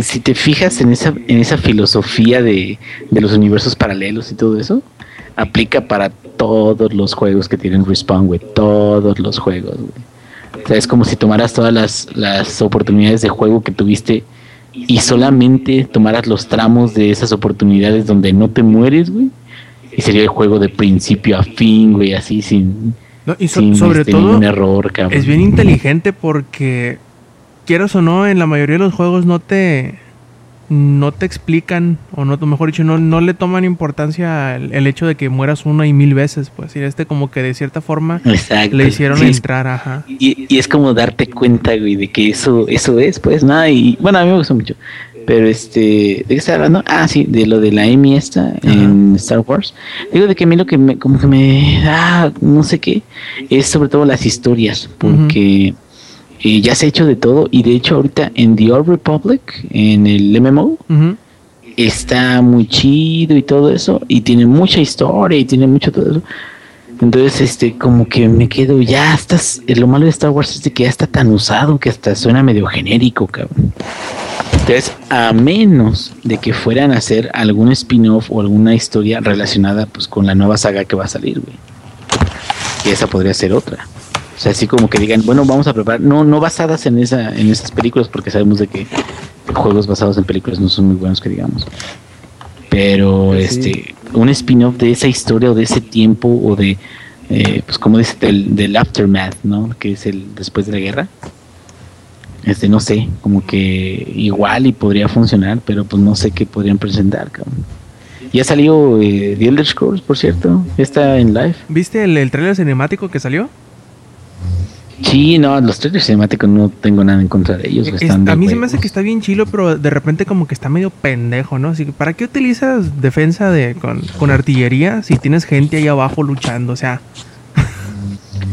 si te fijas en esa, en esa filosofía de, de los universos paralelos y todo eso, aplica para todos los juegos que tienen Respawn, güey. Todos los juegos, güey. O sea, es como si tomaras todas las, las oportunidades de juego que tuviste y solamente tomaras los tramos de esas oportunidades donde no te mueres, güey. Y sería el juego de principio a fin, güey, así sin, No, y so- sin sobre este, todo, ningún error, cabrón. es bien inteligente porque, quieras o no, en la mayoría de los juegos no te no te explican, o no, mejor dicho, no, no le toman importancia el, el hecho de que mueras una y mil veces, pues, y este como que de cierta forma Exacto. le hicieron Sí, entrar, ajá. y, y es como darte cuenta, güey, de que eso, eso es, pues, nada, y bueno, a mí me gusta mucho. Pero este, ¿de qué está hablando? Ah, sí, de lo de la Amy esta en Star Wars. Digo de que a mí lo que me, como que me da, no sé qué, es sobre todo las historias, porque eh, ya se ha hecho de todo, y de hecho ahorita en The Old Republic, en el MMO, está muy chido y todo eso, y tiene mucha historia y tiene mucho todo eso. Entonces, este, como que me quedo, ya estás, eh, lo malo de Star Wars es de que ya está tan usado que hasta suena medio genérico, cabrón. Entonces, a menos de que fueran a hacer algún spin-off o alguna historia relacionada pues con la nueva saga que va a salir, güey. Y esa podría ser otra. O sea, así como que digan, bueno, vamos a preparar, no, no basadas en esa, en esas películas, porque sabemos de que juegos basados en películas no son muy buenos que digamos. Pero sí. este, un spin-off de esa historia o de ese tiempo o de, eh, pues como dice, del, del aftermath, ¿no? Que es el después de la guerra. Este, no sé, como que igual y podría funcionar, pero pues no sé qué podrían presentar, cabrón. Ya salió eh, The Elder Scrolls, por cierto, está en live. ¿Viste el, el trailer cinemático que salió? Sí, no, los trailers cinemáticos no tengo nada en contra de ellos. Es- a mí se me hace que está bien chilo, pero de repente como que está medio pendejo, ¿no? Así que, ¿para qué utilizas defensa de con, con artillería si tienes gente ahí abajo luchando? O sea,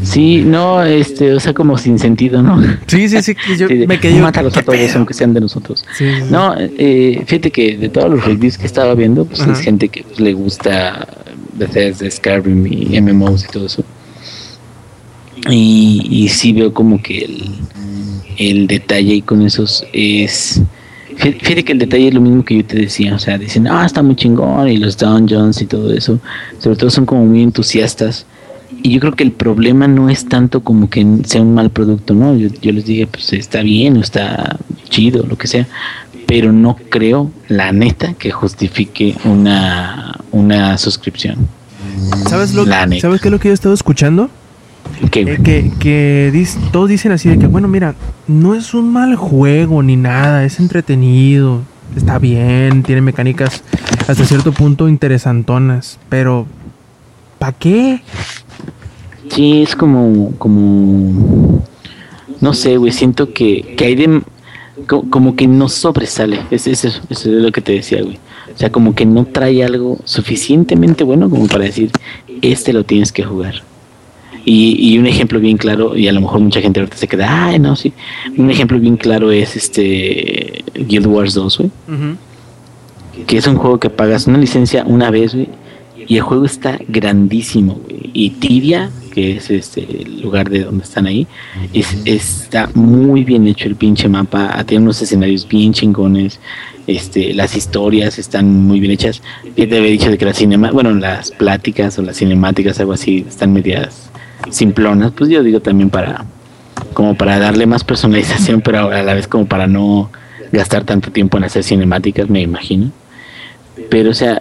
Sí, no, este, o sea, como sin sentido, ¿no? sí, sí, sí, que yo Sí, me quedé... Mátalos a ¿qué todos, pedo? aunque sean de nosotros. Sí. No, eh, fíjate que de todos los reviews que estaba viendo, pues Ajá. es gente que pues, le gusta Bethesda, Skyrim y MMOs y todo eso. Y, y sí veo como que el, el detalle y con esos es... fí- Fíjate que el detalle es lo mismo que yo te decía, o sea, dicen, ah, está muy chingón y los dungeons y todo eso, sobre todo son como muy entusiastas. Y yo creo que el problema no es tanto como que sea un mal producto, ¿no? Yo, yo les dije, pues está bien o está chido, lo que sea, pero no creo, la neta, que justifique una, una suscripción. ¿Sabes, lo, La neta. ¿Sabes qué es lo que yo he estado escuchando? ¿Qué, Eh, que que dis- todos dicen así de que, bueno, mira, no es un mal juego ni nada, es entretenido, está bien, tiene mecánicas hasta cierto punto interesantonas, pero ¿para qué? Sí, es como, como, no sé, güey, siento que, que hay de, co- como que no sobresale, es, es eso, eso es lo que te decía, güey. O sea, como que no trae algo suficientemente bueno como para decir, este lo tienes que jugar. Y, y un ejemplo bien claro, y a lo mejor mucha gente ahorita se queda, ay, no, sí. Un ejemplo bien claro es este Guild Wars 2, güey. Que es un juego que pagas una licencia una vez, güey. Y el juego está grandísimo, güey. Y Tibia, que es este el lugar de donde están ahí, es, está muy bien hecho el pinche mapa. Tiene unos escenarios bien chingones. Este, las historias están muy bien hechas. Ya te había dicho de que las cinema, bueno, las pláticas o las cinemáticas, algo así, están medias simplonas. Pues yo digo también para, como para darle más personalización, pero a la vez como para no gastar tanto tiempo en hacer cinemáticas, me imagino. Pero, o sea,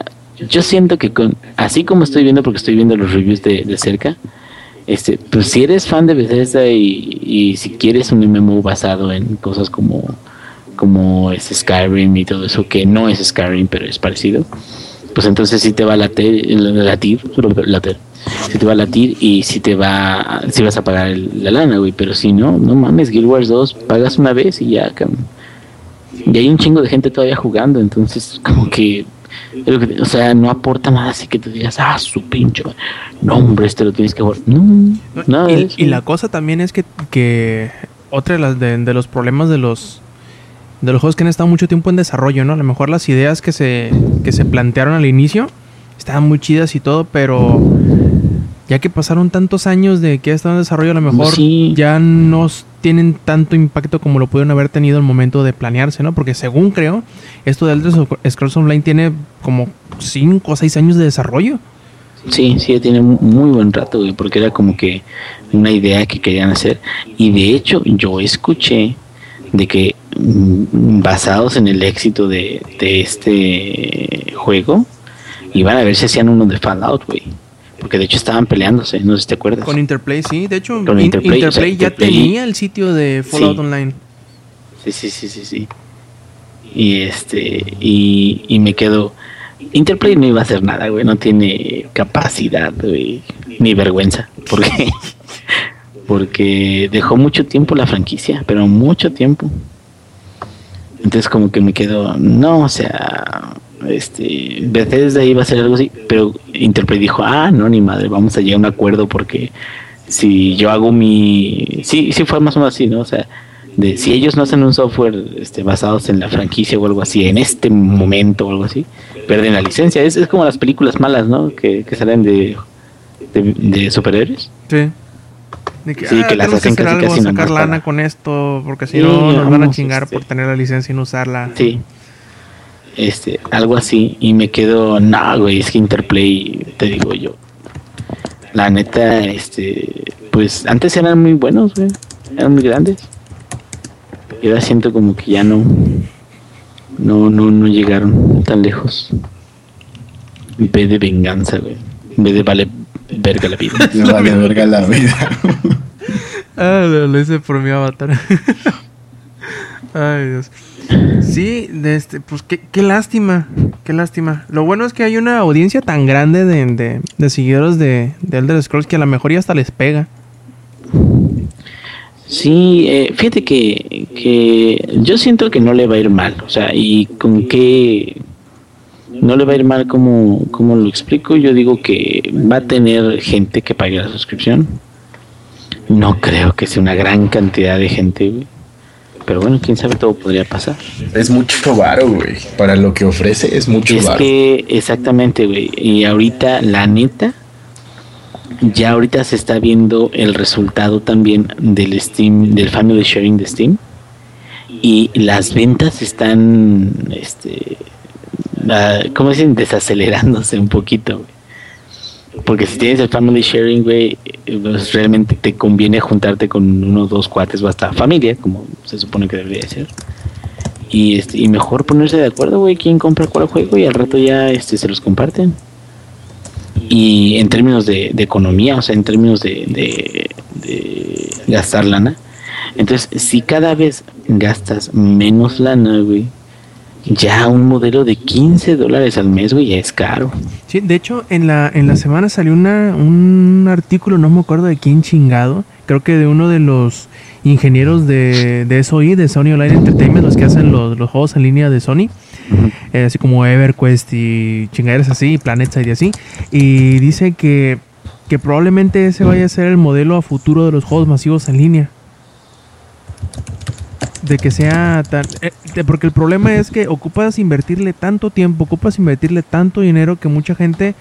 yo siento que con, así como estoy viendo, porque estoy viendo los reviews de, de cerca, este, pues si eres fan de Bethesda y, y si quieres un MMO basado en cosas como, como es Skyrim y todo eso, que no es Skyrim, pero es parecido, pues entonces sí te va a latir, latir, latir si te va a latir y si te va, si vas a pagar el- la lana, güey, pero si no, no mames, Guild Wars 2, pagas una vez y ya. Y hay un chingo de gente todavía jugando, entonces como que, o sea, no aporta nada así que tú digas, ah, su pincho, no hombre, este lo tienes que jugar. No, nada y la cosa también es que, que otra de, las de, de los problemas de los de los juegos que han estado mucho tiempo en desarrollo, ¿no? A lo mejor las ideas que se, que se plantearon al inicio estaban muy chidas y todo, pero ya que pasaron tantos años de que ha estado en desarrollo, a lo mejor Sí. ya no tienen tanto impacto como lo pudieron haber tenido al momento de planearse, ¿no? Porque según creo, esto de Elder Scrolls Online tiene como 5 o 6 años de desarrollo. Sí, sí, tiene mu- muy buen rato, güey, porque era como que una idea que querían hacer. Y de hecho, yo escuché de que mm, basados en el éxito de, de este juego, iban a ver si hacían uno de Fallout, güey. Porque de hecho estaban peleándose, no sé si te acuerdas. Con Interplay, sí. De hecho, Con Interplay, Interplay, o sea, ya Interplay- tenía el sitio de Fallout Sí. Online. Sí, sí, sí, sí, sí. Y este, y, y me quedo. Interplay no iba a hacer nada, güey. No tiene capacidad, güey. Ni vergüenza. ¿Por qué? Porque dejó mucho tiempo la franquicia, pero mucho tiempo. Entonces, como que me quedo. No, o sea. Este. Bethesda iba a hacer algo así. Pero Interplay dijo: Ah, no, ni madre. Vamos a llegar a un acuerdo porque si yo hago mi sí sí fue más o menos así no o sea de si ellos no hacen un software este basados en la franquicia o algo así en este momento o algo así pierden la licencia es, es como las películas malas no que, que salen de, de, de superhéroes Sí. De que, Sí, ah, que las hacen hacer casi, algo, casi sacar lana para- con esto, porque si Sí, no nos van a chingar este- por tener la licencia sin usarla. sí este algo así y me quedo no güey es que Interplay te digo yo la neta este pues antes eran muy buenos güey eran muy grandes y ahora siento como que ya no no no no llegaron tan lejos en vez de venganza güey en vez de vale verga la vida Me vale verga la vida. Ah, lo hice por mi avatar. Ay, Dios. Sí, de este, pues qué, qué lástima, qué lástima. Lo bueno es que hay una audiencia tan grande de, de, de seguidores de, de Elder Scrolls que a lo mejor ya hasta les pega. Sí, eh, fíjate que, que yo siento que no le va a ir mal, o sea, y con qué no le va a ir mal como, como lo explico, yo digo que va a tener gente que pague la suscripción. No creo que sea una gran cantidad de gente, güey. Pero bueno, quién sabe, todo podría pasar. Es mucho varo, güey. Para lo que ofrece es mucho Es varo. que exactamente, güey. Y ahorita, la neta, ya ahorita se está viendo el resultado también del Steam, del Family Sharing de Steam. Y las ventas están, este, ah, ¿cómo dicen? Desacelerándose un poquito, güey. Porque si tienes el Family Sharing, güey, pues realmente te conviene juntarte con unos dos cuates o hasta familia, como se supone que debería ser. Y, este, y mejor ponerse de acuerdo, güey, quién compra cuál juego y al rato ya este, se los comparten. Y en términos de, de economía, o sea, en términos de, de, de gastar lana. Entonces, si cada vez gastas menos lana, güey, ya un modelo de 15 dólares al mes, güey, ya es caro. Sí, de hecho, en la, en la semana salió una, un artículo, no me acuerdo de quién chingado, creo que de uno de los ingenieros de, de SOI, de Sony Online Entertainment, los que hacen los, los juegos en línea de Sony, eh, así como EverQuest y chingaderas así, PlanetSide y así, y dice que, que probablemente ese vaya a ser el modelo a futuro de los juegos masivos en línea. De que sea tan... eh, de- porque el problema es que ocupas invertirle tanto tiempo, ocupas invertirle tanto dinero que mucha gente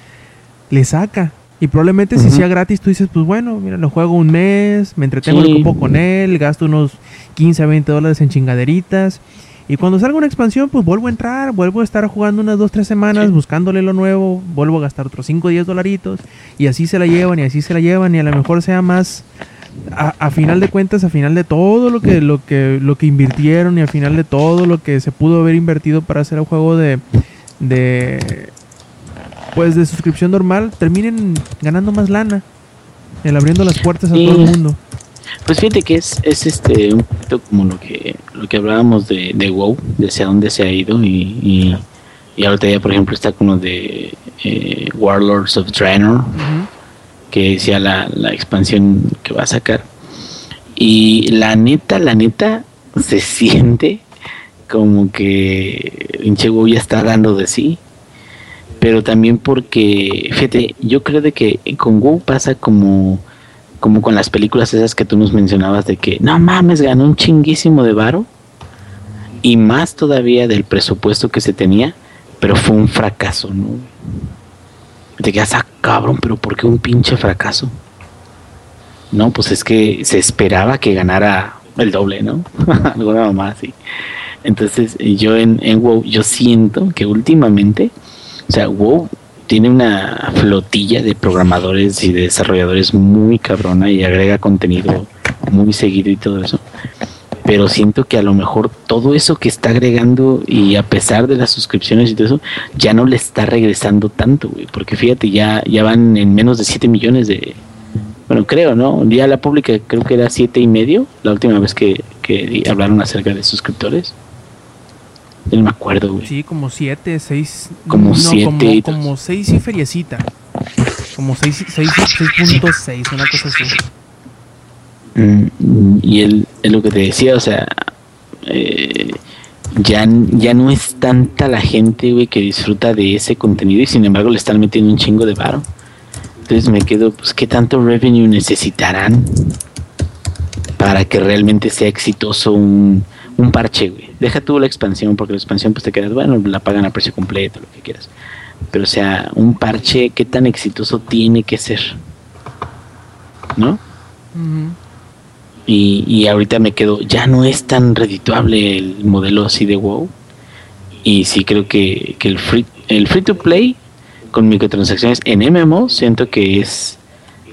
le saca. Y probablemente si sea gratis, tú dices, pues bueno, mira, lo juego un mes, me entretengo, Sí. ocupo con él, gasto unos 15 a 20 dólares en chingaderitas. Y cuando salga una expansión, pues vuelvo a entrar, vuelvo a estar jugando unas 2, 3 semanas, Sí. buscándole lo nuevo, vuelvo a gastar otros 5, 10 dolaritos. Y así se la llevan, y así se la llevan, y a lo mejor sea más... A, a final de cuentas, a final de todo lo que, lo que lo que invirtieron y al final de todo lo que se pudo haber invertido para hacer el juego de, de pues de suscripción normal, terminen ganando más lana. El abriendo las puertas a Sí. todo el mundo. Pues fíjate que es, es este un poquito como lo que lo que hablábamos de, de WoW, de hacia dónde se ha ido y, y, y ahorita ya por ejemplo está con lo de eh, Warlords of Draenor, que decía la, la expansión que va a sacar. Y la neta, la neta, se siente como que pinche ya está dando de sí. Pero también porque, fíjate, yo creo de que con WoW pasa como, como con las películas esas que tú nos mencionabas de que, no mames, ganó un chinguísimo de varo. Y más todavía del presupuesto que se tenía, pero fue un fracaso, ¿no? Te quedas, ah, cabrón, pero ¿por qué un pinche fracaso? No, pues es que se esperaba que ganara el doble, ¿no? Alguna mamá así. Entonces, yo en, en WoW, yo siento que últimamente, o sea, WoW tiene una flotilla de programadores y de desarrolladores muy cabrona y agrega contenido muy seguido y todo eso. Pero siento que a lo mejor todo eso que está agregando y a pesar de las suscripciones y todo eso, ya no le está regresando tanto, güey. Porque fíjate, ya, ya van en menos de 7 millones de... Bueno, creo, ¿no? Ya la pública creo que era siete y medio, la última vez que, que hablaron acerca de suscriptores. Yo no me acuerdo, güey. Sí, como 7, 6. Como siete Como, como 6 y feriecita. Como 6.6, una cosa así. Y él es lo que te decía, o sea, eh, ya, ya no es tanta la gente, güey, que disfruta de ese contenido y sin embargo le están metiendo un chingo de varo. Entonces me quedo, pues, ¿qué tanto revenue necesitarán para que realmente sea exitoso un, un parche, güey? Deja tú la expansión, porque la expansión, pues te quedas, bueno, la pagan a precio completo, lo que quieras. Pero, o sea, un parche, ¿qué tan exitoso tiene que ser? ¿No? Ujú. Y, y ahorita me quedo, ya no es tan redituable el modelo así de WoW. Y sí creo que, que el, free, el free to play con microtransacciones en MMO siento que es,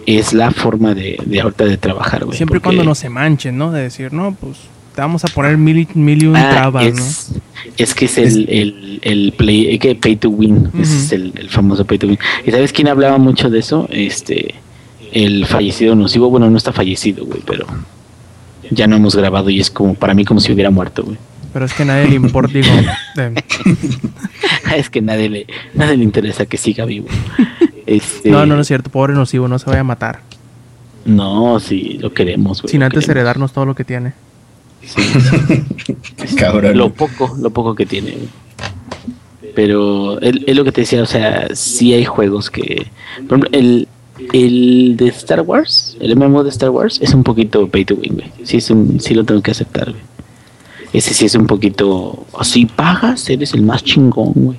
es la forma de, de ahorita de trabajar, güey. Siempre y cuando no se manchen, ¿no? De decir, no, pues te vamos a poner mil, mil y un Ah, trabas, ¿no? es, es que es el, el, el play, eh, que pay to win, ese es el, el famoso pay to win. ¿Y sabes quién hablaba mucho de eso? Este, el fallecido nocivo, bueno, no está fallecido, güey, pero ya no hemos grabado y es como, para mí como si hubiera muerto, güey. Pero es que nadie le importa, digo. de- es que nadie le, nadie le interesa que siga vivo. Este, no, no, no es cierto, pobre nocivo, no se vaya a matar. No, sí, lo queremos, güey. Sin antes queremos. heredarnos todo lo que tiene. Sí. Cabrón. Lo poco, lo poco que tiene. güey. Pero es, es lo que te decía, o sea, sí hay juegos que... Por ejemplo, el, el de Star Wars, el MMO de Star Wars, es un poquito pay to win, güey. Sí, es un, sí lo tengo que aceptar, güey. Ese sí es un poquito... Así pagas, eres el más chingón, güey.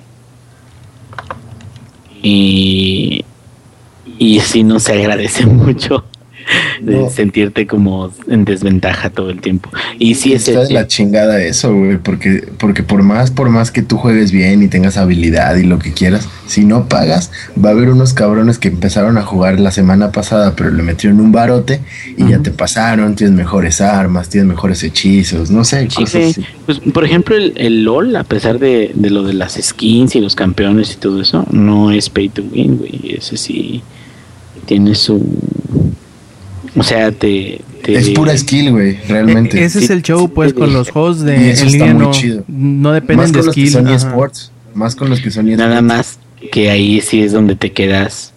Y... Y sí no se agradece mucho de No. sentirte como en desventaja todo el tiempo. Y sí es Está de la chingada eso, güey, porque, porque por más, por más que tú juegues bien y tengas habilidad y lo que quieras, si no pagas, va a haber unos cabrones que empezaron a jugar la semana pasada, pero le metieron un barote y ya te pasaron, tienes mejores armas, tienes mejores hechizos, no sé, Sí, cosas sí. así. Pues, por ejemplo, el, el LOL, a pesar de, de lo de las skins y los campeones y todo eso, no es pay to win, güey. Ese sí tiene su. O sea, te. te- Es pura skill, güey, realmente. E- ese es el show, pues, con los juegos Y de eso en está línea muy no, chido. no más dependen de con los que son eSports, más con los que son eSports. Nada más que ahí sí es donde te quedas.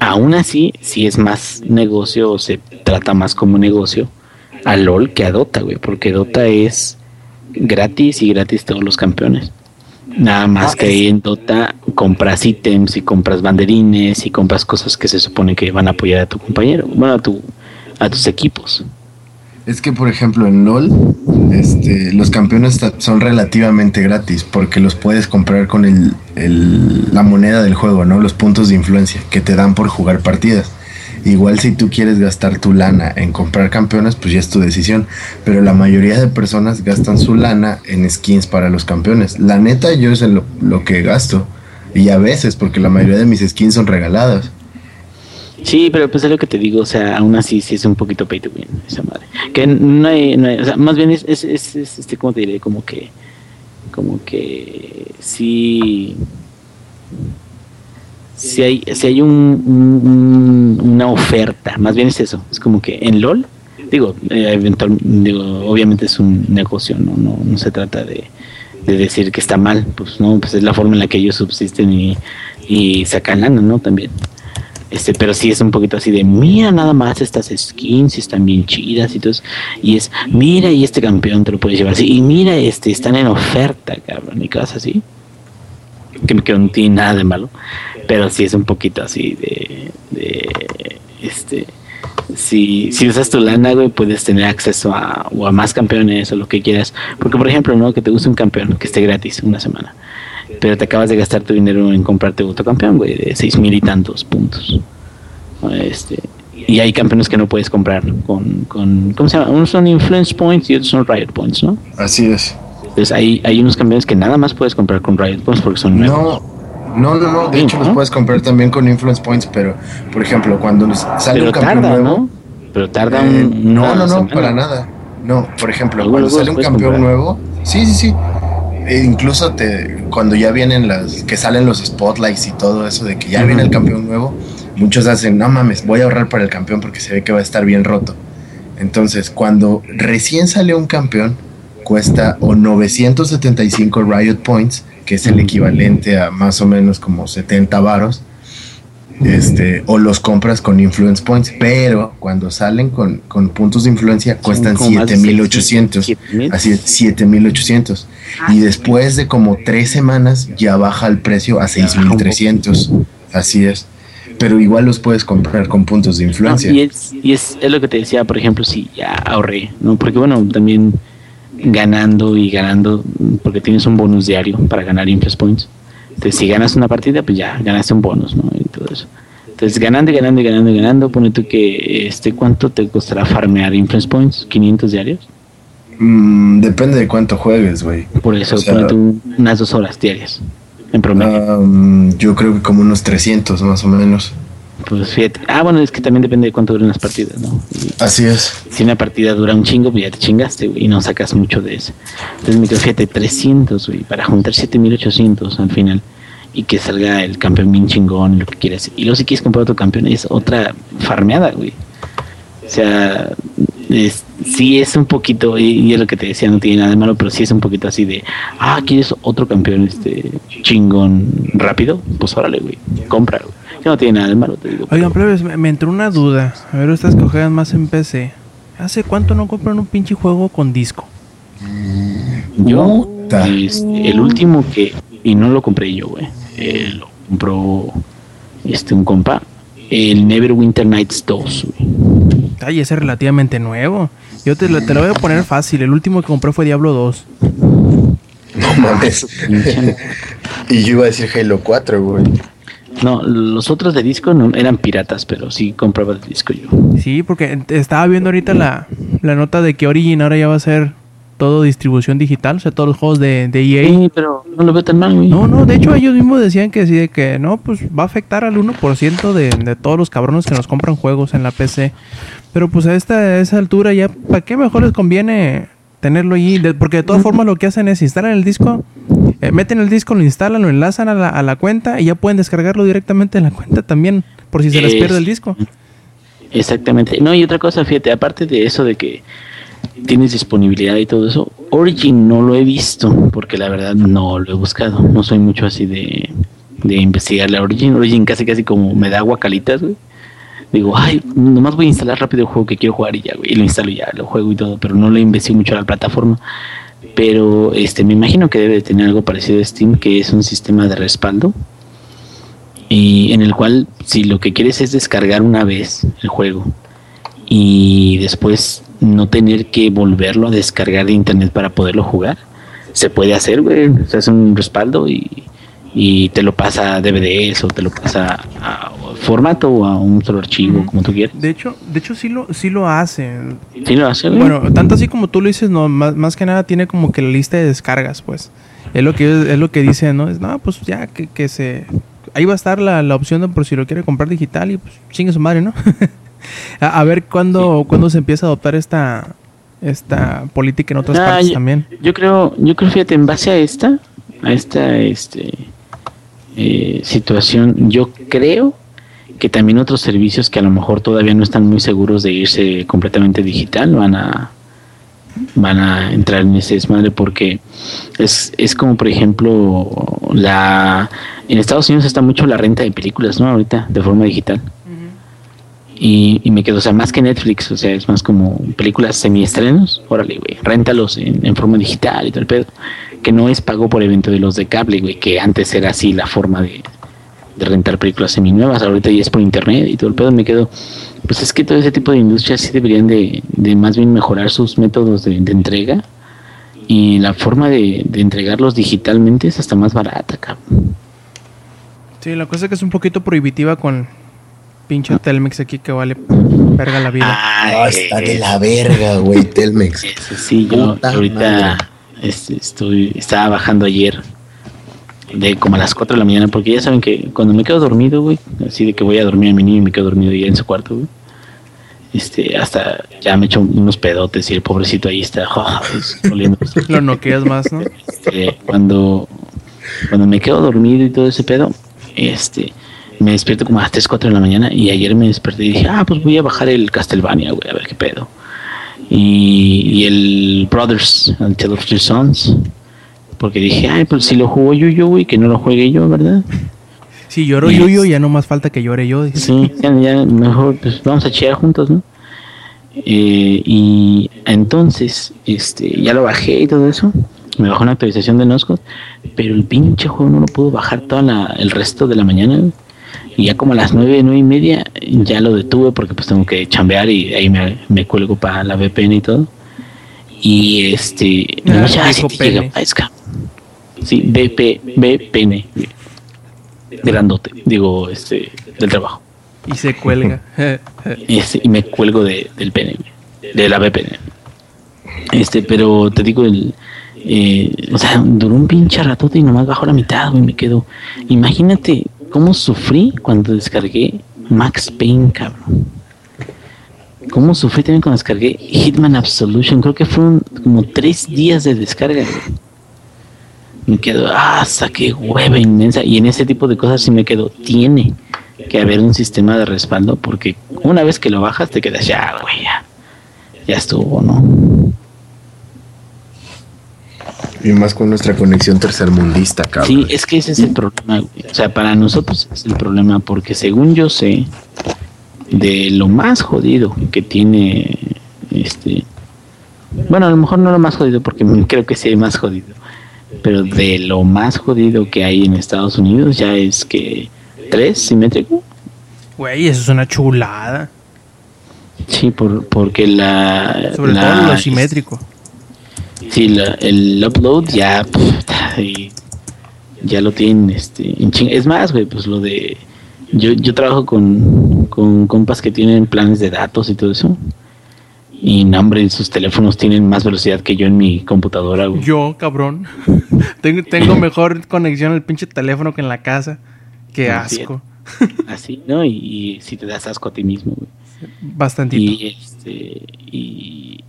Aún así, sí es más negocio o se trata más como negocio a LOL que a Dota, güey. Porque Dota es gratis y gratis todos los campeones. Nada más que ahí en Dota compras ítems y compras banderines y compras cosas que se supone que van a apoyar a tu compañero, bueno, a tu a tus equipos. Es que, por ejemplo, en LOL, este, los campeones son relativamente gratis porque los puedes comprar con el, la moneda del juego, ¿no? Los puntos de influencia que te dan por jugar partidas. Igual si tú quieres gastar tu lana en comprar campeones, pues ya es tu decisión. Pero la mayoría de personas gastan su lana en skins para los campeones. La neta, yo es lo, lo que gasto. Y a veces, porque la mayoría de mis skins son regaladas. Sí, pero pues es lo que te digo, o sea, aún así sí es un poquito pay to win esa madre. Que no hay, no hay- o sea, más bien es, es, es, es, este, ¿cómo te diré? Como que, como que sí, si hay, si hay un, un- un- una oferta, más bien es eso, es como que en LOL, digo, eh, digo, obviamente es un negocio, no, no, no se trata de, de decir que está mal, pues no, pues es la forma en la que ellos subsisten y, y sacan lana, ¿no? También. Este, pero sí es un poquito así de mira nada más estas skins están bien chidas y todo y es mira y este campeón te lo puedes llevar así y mira este están en oferta cabrón y cosas así. Que, que no tiene nada de malo pero sí es un poquito así de, de este si, si usas tu lana güey puedes tener acceso a, o a más campeones o lo que quieras. Porque por ejemplo no que te guste un campeón que esté gratis una semana pero te acabas de gastar tu dinero en comprarte otro campeón, güey, de seis mil y tantos puntos. Este, y hay campeones que no puedes comprar con, con, ¿cómo se llama? Unos son influence points y otros son riot points, ¿no? Así es. Entonces hay, hay unos campeones que nada más puedes comprar con riot points porque son nuevos. No, no, no, no. De Sí, hecho, los puedes comprar también con influence points, pero, por ejemplo, cuando sale pero un campeón tarda, nuevo. ¿no? Pero tarda eh, un, no, no, no, semana. para nada. No, por ejemplo, Luego, cuando luego sale un campeón comprar. nuevo, sí, sí, sí. E incluso te, cuando ya vienen las, que salen los spotlights y todo eso de que ya viene el campeón nuevo, muchos hacen, no mames, voy a ahorrar para el campeón porque se ve que va a estar bien roto. Entonces, cuando recién sale un campeón, cuesta o 975 Riot Points, que es el equivalente a más o menos como 70 varos, este, o los compras con influence points, pero cuando salen con, con puntos de influencia cuestan como más de 7800. 7,000. Así es, 7800. Y después de como tres semanas ya baja el precio a 6300. Así es. Pero igual los puedes comprar con puntos de No, influencia. y es, y es, es lo que te decía, por ejemplo, si ya ahorré, ¿no? Porque bueno, también ganando y ganando, porque tienes un bonus diario para ganar influence points. Entonces, si ganas una partida, pues ya ganaste un bonus, ¿no? Y todo eso. Entonces, ganando y ganando y ganando y ganando, pone tú que, este, ¿cuánto te costará farmear influence points? ¿500 diarios? Mm, depende de cuánto juegues, güey. Por eso, O sea, pone tú unas dos horas diarias, en promedio. Um, yo creo que como unos 300 más o menos. Pues fíjate. Ah, bueno, es que también depende de cuánto duran las partidas, ¿no? Y- Así es. si una partida dura un chingo, pues ya te chingaste, güey, y no sacas mucho de eso. Entonces me quedo, fíjate, 300, güey, para juntar 7800 al final y que salga el campeón bien chingón, lo que quieras. Y luego si quieres comprar otro campeón es otra farmeada, güey. O sea, es, sí es un poquito, y, y es lo que te decía, no tiene nada de malo, pero sí es un poquito así de, ah, ¿quieres otro campeón este chingón rápido? Pues órale, güey, compra, güey. Que no tiene nada de malo, te digo. Oigan, plebes, me, me entró una duda. A ver, ustedes que juegan más en PC. ¿Hace cuánto no compran un pinche juego con disco? Yo, este, el último que, y no lo compré yo, güey, eh, lo compró este un compa, el Neverwinter Nights 2, güey. Ay, ese es relativamente nuevo. Yo te, lo- te lo voy a poner fácil. El último que compré fue Diablo 2. No mames. y yo iba a decir Halo 4, güey. No, los otros de disco no eran piratas, pero sí compraba de disco yo. Sí, porque estaba viendo ahorita la, la nota de que Origin ahora ya va a ser todo distribución digital. O sea, todos los juegos de, de EA. Sí, pero no lo veo tan mal, güey. No, no, de hecho ellos mismos decían que sí, de que no, pues va a afectar al 1% de, de todos los cabrones que nos compran juegos en la PC. Pero pues a esta a esa altura ya, ¿para qué mejor les conviene tenerlo allí? De- porque de todas formas lo que hacen es instalan el disco, eh, meten el disco, lo instalan, lo enlazan a la, a la cuenta y ya pueden descargarlo directamente en la cuenta también, por si se les Es- pierde el disco. Exactamente. No, y otra cosa, fíjate, aparte de eso de que tienes disponibilidad y todo eso, Origin no lo he visto, porque la verdad no lo he buscado. No soy mucho así de, de investigar la Origin. Origin casi casi como me da guacalitas, güey. Digo, ay, nomás voy a instalar rápido el juego que quiero jugar y ya, güey. Y lo instalo ya, lo juego y todo, pero no le investigo mucho a la plataforma. pero este me imagino que debe de tener algo parecido a Steam, que es un sistema de respaldo y en el cual si lo que quieres es descargar una vez el juego y después no tener que volverlo a descargar de internet para poderlo jugar, se puede hacer, güey. Se hace un respaldo y, y te lo pasa a DVDs o te lo pasa a formato o a un solo archivo, como tú quieras. De hecho, de hecho sí lo, sí lo hacen. Sí lo hace, güey. Bueno, tanto así como tú lo dices, no, más, más que nada tiene como que la lista de descargas, pues. Es lo que es lo que dice, ¿no? Es, no, pues ya que, que se ahí va a estar la, la opción de por si lo quiere comprar digital y pues chingue su madre, ¿no? a, a ver cuándo, cuándo se empieza a adoptar esta esta política en otras Ah, partes yo- también. Yo creo, yo creo, fíjate, en base a esta, a esta este, eh, situación, yo creo que también otros servicios que a lo mejor todavía no están muy seguros de irse completamente digital van a van a entrar en ese desmadre porque es, es como por ejemplo la en Estados Unidos está mucho la renta de películas, ¿no? Ahorita de forma digital. Y, y me quedo, o sea, más que Netflix, o sea, es más como películas semiestrenos, órale, güey, réntalos en, en forma digital y todo el pedo. Que no es pago por evento de los de cable, güey, que antes era así la forma de, de rentar películas seminuevas, ahorita ya es por internet y todo el pedo. Me quedo, pues es que todo ese tipo de industrias sí deberían de, de más bien mejorar sus métodos de, de entrega. Y la forma de, de entregarlos digitalmente es hasta más barata, cabrón. Sí, la cosa es que es un poquito prohibitiva con pinche Telmex aquí que vale verga la vida. Ah, está de la verga, güey, Telmex. Eso sí, yo Puta ahorita madre. este, estoy, estaba bajando ayer de como a las 4 de la mañana, porque ya saben que cuando me quedo dormido, güey, así de que voy a dormir a mi niño y me quedo dormido ya en su cuarto, güey. Este, hasta ya me echo unos pedotes y el pobrecito ahí está oh, pues. Lo noqueas más, ¿no? Este, cuando, cuando me quedo dormido y todo ese pedo, este, me despierto como a las 3, 4 de la mañana y ayer me desperté y dije, ah, pues voy a bajar el Castlevania, güey, a ver qué pedo. Y, y el Brothers, el Tale of Two Sons, porque dije, ay, pues si lo jugó Yuyo, güey, que no lo juegue yo, ¿verdad? Si lloro Yes. Yuyo, ya no más falta que llore yo. dice. Sí, ya, ya mejor pues vamos a chear juntos, ¿no? Eh, y entonces, este, ya lo bajé y todo eso. Me bajó una actualización de Noscos, pero el pinche juego no lo pudo bajar todo el resto de la mañana. Y ya como a las nueve, nueve y media, ya lo detuve porque pues tengo que chambear y ahí me, me cuelgo para la VPN y todo. Y este, Ah, no, dijo 7 pene. gigabytes, cabrón. Sí, BP, VPN. Grandote, digo, este, del trabajo. Y se cuelga. Este, y me cuelgo de, del pene, de la VPN. Este, pero te digo, el, eh, o sea, duró un pinche ratote y nomás bajó la mitad, güey, me quedo. Imagínate cómo sufrí cuando descargué Max Payne, cabrón. Cómo sufrí también cuando descargué Hitman Absolution. Creo que fueron como tres días de descarga, güey. Me quedo, ah, qué hueva inmensa. Y en ese tipo de cosas sí me quedo, tiene que haber un sistema de respaldo porque una vez que lo bajas te quedas ya, güey, ya. Ya estuvo, ¿no? Y más con nuestra conexión tercermundista, cabrón. Sí, es que ese es el problema, güey. O sea, para nosotros es el problema porque según yo sé, de lo más jodido que tiene este... Bueno, a lo mejor no lo más jodido porque creo que sí hay más jodido. Pero de lo más jodido que hay en Estados Unidos ya es que tres simétrico. Güey, eso es una chulada. Sí, por, porque la... Sobre la- todo lo simétrico. Sí, la- el upload ya, y ya lo tienen, este, en ching- Es más, güey, pues lo de, yo, yo trabajo con, con compas que tienen planes de datos y todo eso. Y no, hombre, sus teléfonos tienen más velocidad que yo en mi computadora, güey. Yo, cabrón. tengo, tengo mejor conexión al pinche teléfono que en la casa. Qué asco. Así, ¿no? Y, y si te das asco a ti mismo, güey. Bastantito. Y este, y,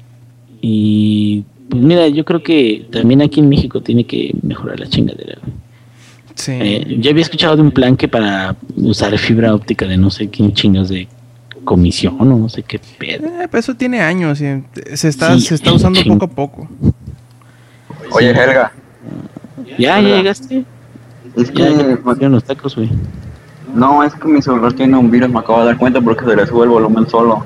y pues mira, yo creo que también aquí en México tiene que mejorar la chingadera, güey. sí. Eh, yo había escuchado de un plan que para usar fibra óptica de no sé quién chingos de comisión o no sé qué pedo. Eh, pero eso tiene años. y se está, Sí, se está usando poco a poco. Oye, Helga, Ya, ya llegaste. es Ya, ya me que los tacos, güey. no, es que mi celular tiene un virus, me acabo de dar cuenta porque se le sube el volumen solo.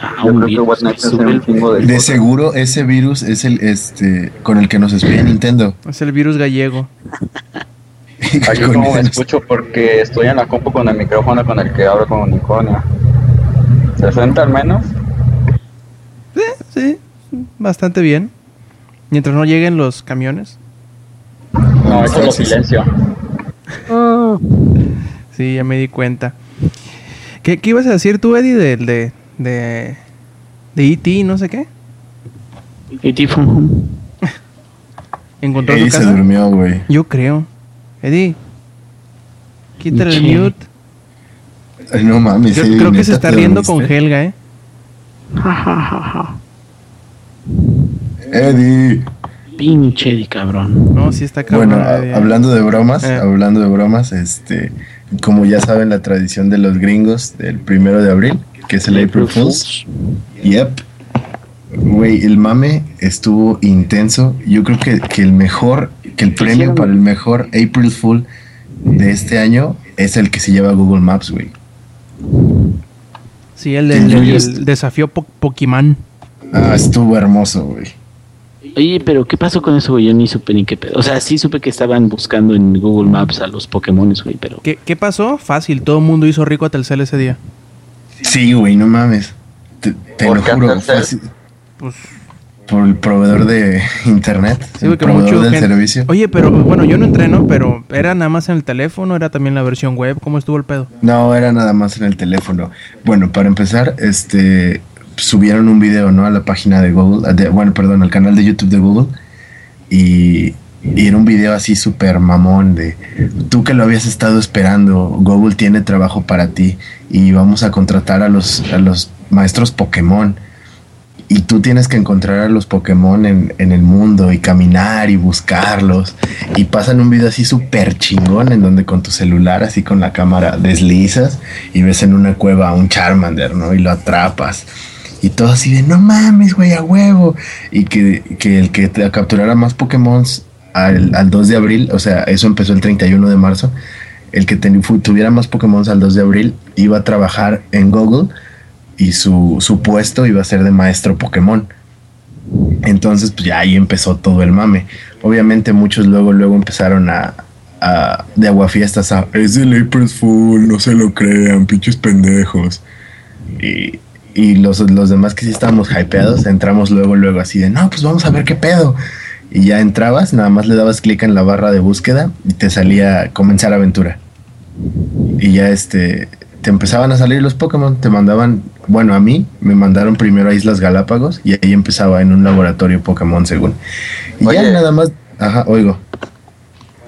Ah, Yo un creo que virus, Whatnot es sube un el- chingo de De cosas. seguro ese virus es el este con el que nos espía Nintendo. Es el virus gallego. Aquí Con como me escucho porque estoy en la compu con el micrófono con el que hablo con Unicornio. ¿60 al menos? Sí, bastante bien. Mientras no lleguen los camiones. No, eso lo sí, sí. silencio. Sí, ya me di cuenta. ¿Qué, qué ibas a decir tú, Eddie, de, de, de, de E.T. no sé qué? E.T. from home. ¿Encontró Ey, su se casa? durmió, güey. Yo creo. Eddie, quítale el mute. Ay, No mames. Yo Eddie, creo que ¿neta se está riendo con? Helga, ¿eh? Eddie. Pinche Eddie, cabrón. No, sí está cabrón. Bueno, a- hablando de bromas, Eh. hablando de bromas, este, como ya saben la tradición de los gringos del primero de abril, que es el April Fools. Yep. Güey, el mame estuvo intenso. Yo creo que, que el mejor, que el premio Hicieron- para el mejor April Fool de este año es el que se lleva Google Maps, güey. Sí, el, del- desafío po Pokémon. Ah, estuvo hermoso, güey. Oye, pero ¿qué pasó con eso, güey? Yo ni supe ni qué pedo. O sea, sí supe que estaban buscando en Google Maps a los Pokémon, güey, pero... ¿Qué, ¿Qué pasó? Fácil, todo el mundo hizo rico a Telcel ese día. Sí, güey, no mames. Te, te ¿Por lo juro, así- Pues por el proveedor de internet, sí, el proveedor mucho del gente- servicio. Oye, pero bueno, yo no entreno, pero era nada más en el teléfono, era también la versión web. ¿Cómo estuvo el pedo? No, era nada más en el teléfono. Bueno, para empezar, este subieron un video, ¿no? A la página de Google, de- bueno, perdón, al canal de YouTube de Google. Y, y era un video así súper mamón de tú que lo habías estado esperando, Google tiene trabajo para ti y vamos a contratar a los, a los maestros Pokémon. Y tú tienes que encontrar a los Pokémon en, en el mundo y caminar y buscarlos. Y pasan un video así súper chingón en donde con tu celular, así con la cámara, deslizas y ves en una cueva a un Charmander, ¿no? Y lo atrapas. Y todo así de, no mames, güey, a huevo. Y que, que el que te capturara más Pokémon al, al 2 de abril, o sea, eso empezó el 31 de marzo. El que tuviera más Pokémon al 2 de abril iba a trabajar en Google y su, su puesto iba a ser de maestro Pokémon. Entonces, pues ya ahí empezó todo el mame. Obviamente muchos luego, luego empezaron a, a de aguafiestas a es el April Fool, no se lo crean, pinches pendejos. Y, y los, los demás que sí estábamos hypeados, entramos luego, luego así de no, pues vamos a ver qué pedo. Y ya entrabas, nada más le dabas clic en la barra de búsqueda y te salía comenzar aventura. Y ya este te empezaban a salir los Pokémon, te mandaban, bueno, a mí me mandaron primero a Islas Galápagos y ahí empezaba en un laboratorio Pokémon según. Y ya nada más, ajá, oigo.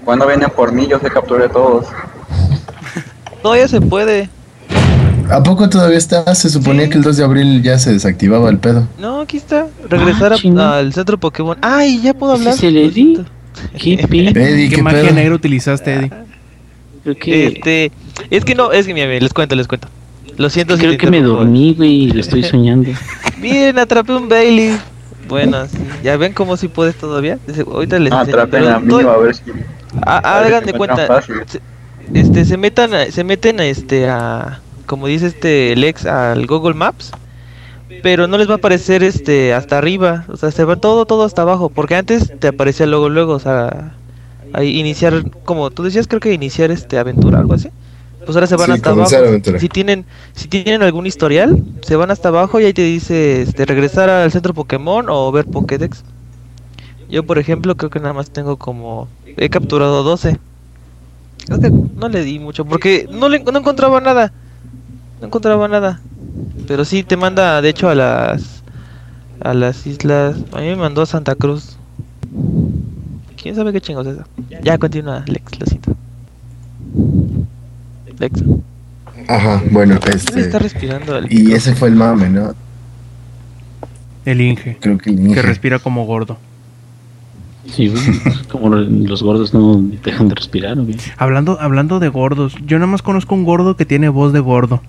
Cuando vienen por mí, yo se capturé todos. Todavía se puede. ¿A poco todavía está? Se suponía Sí. que el 2 de abril ya se desactivaba el pedo. No, aquí está. Regresar a- chinga. al centro Pokémon. ¡Ay, ya puedo ¿Ese hablar! es el Eddie? ¿Qué pedo? Eddie, ¿Qué, ¿qué, magia pedo? negra utilizaste, Eddie? Que, Este, es que no, es que mira, mira, les cuento, les cuento. Lo siento si creo que me dormí, güey, y lo estoy soñando. Miren, atrapé un Bailey. Bueno, sí, ya ven cómo si puedes todavía. Ahorita les enseño, atrapen a mí, a ver si. Ah, a ver si hagan de cuenta. se- Este, se metan, a- se meten a este, a, como dice este Lex, al Google Maps, pero no les va a aparecer este hasta arriba, o sea, se va todo, todo hasta abajo, porque antes te aparecía luego, luego, o sea, ahí iniciar, como tú decías, creo que iniciar este aventura, algo así. Pues ahora se van Sí, hasta abajo. Si tienen, si tienen algún historial, se van hasta abajo y ahí te dice, este, regresar al centro Pokémon o ver Pokédex. Yo, por ejemplo, creo que nada más tengo como, he capturado 12. Creo que no le di mucho porque no le no encontraba nada. No encontraba nada. Pero sí te manda de hecho a las a las islas. A mí me mandó a Santa Cruz. ¿Quién sabe qué chingos es eso? Ya continúa, Lex, lo siento. Lex. Ajá, bueno, ¿Quién este. está respirando? al Y ese fue el mame, ¿no? El Inge, Creo que el que Inge. respira como gordo. Sí, güey, como los gordos no dejan de respirar, güey. Hablando, hablando de gordos, yo nada más conozco un gordo que tiene voz de gordo.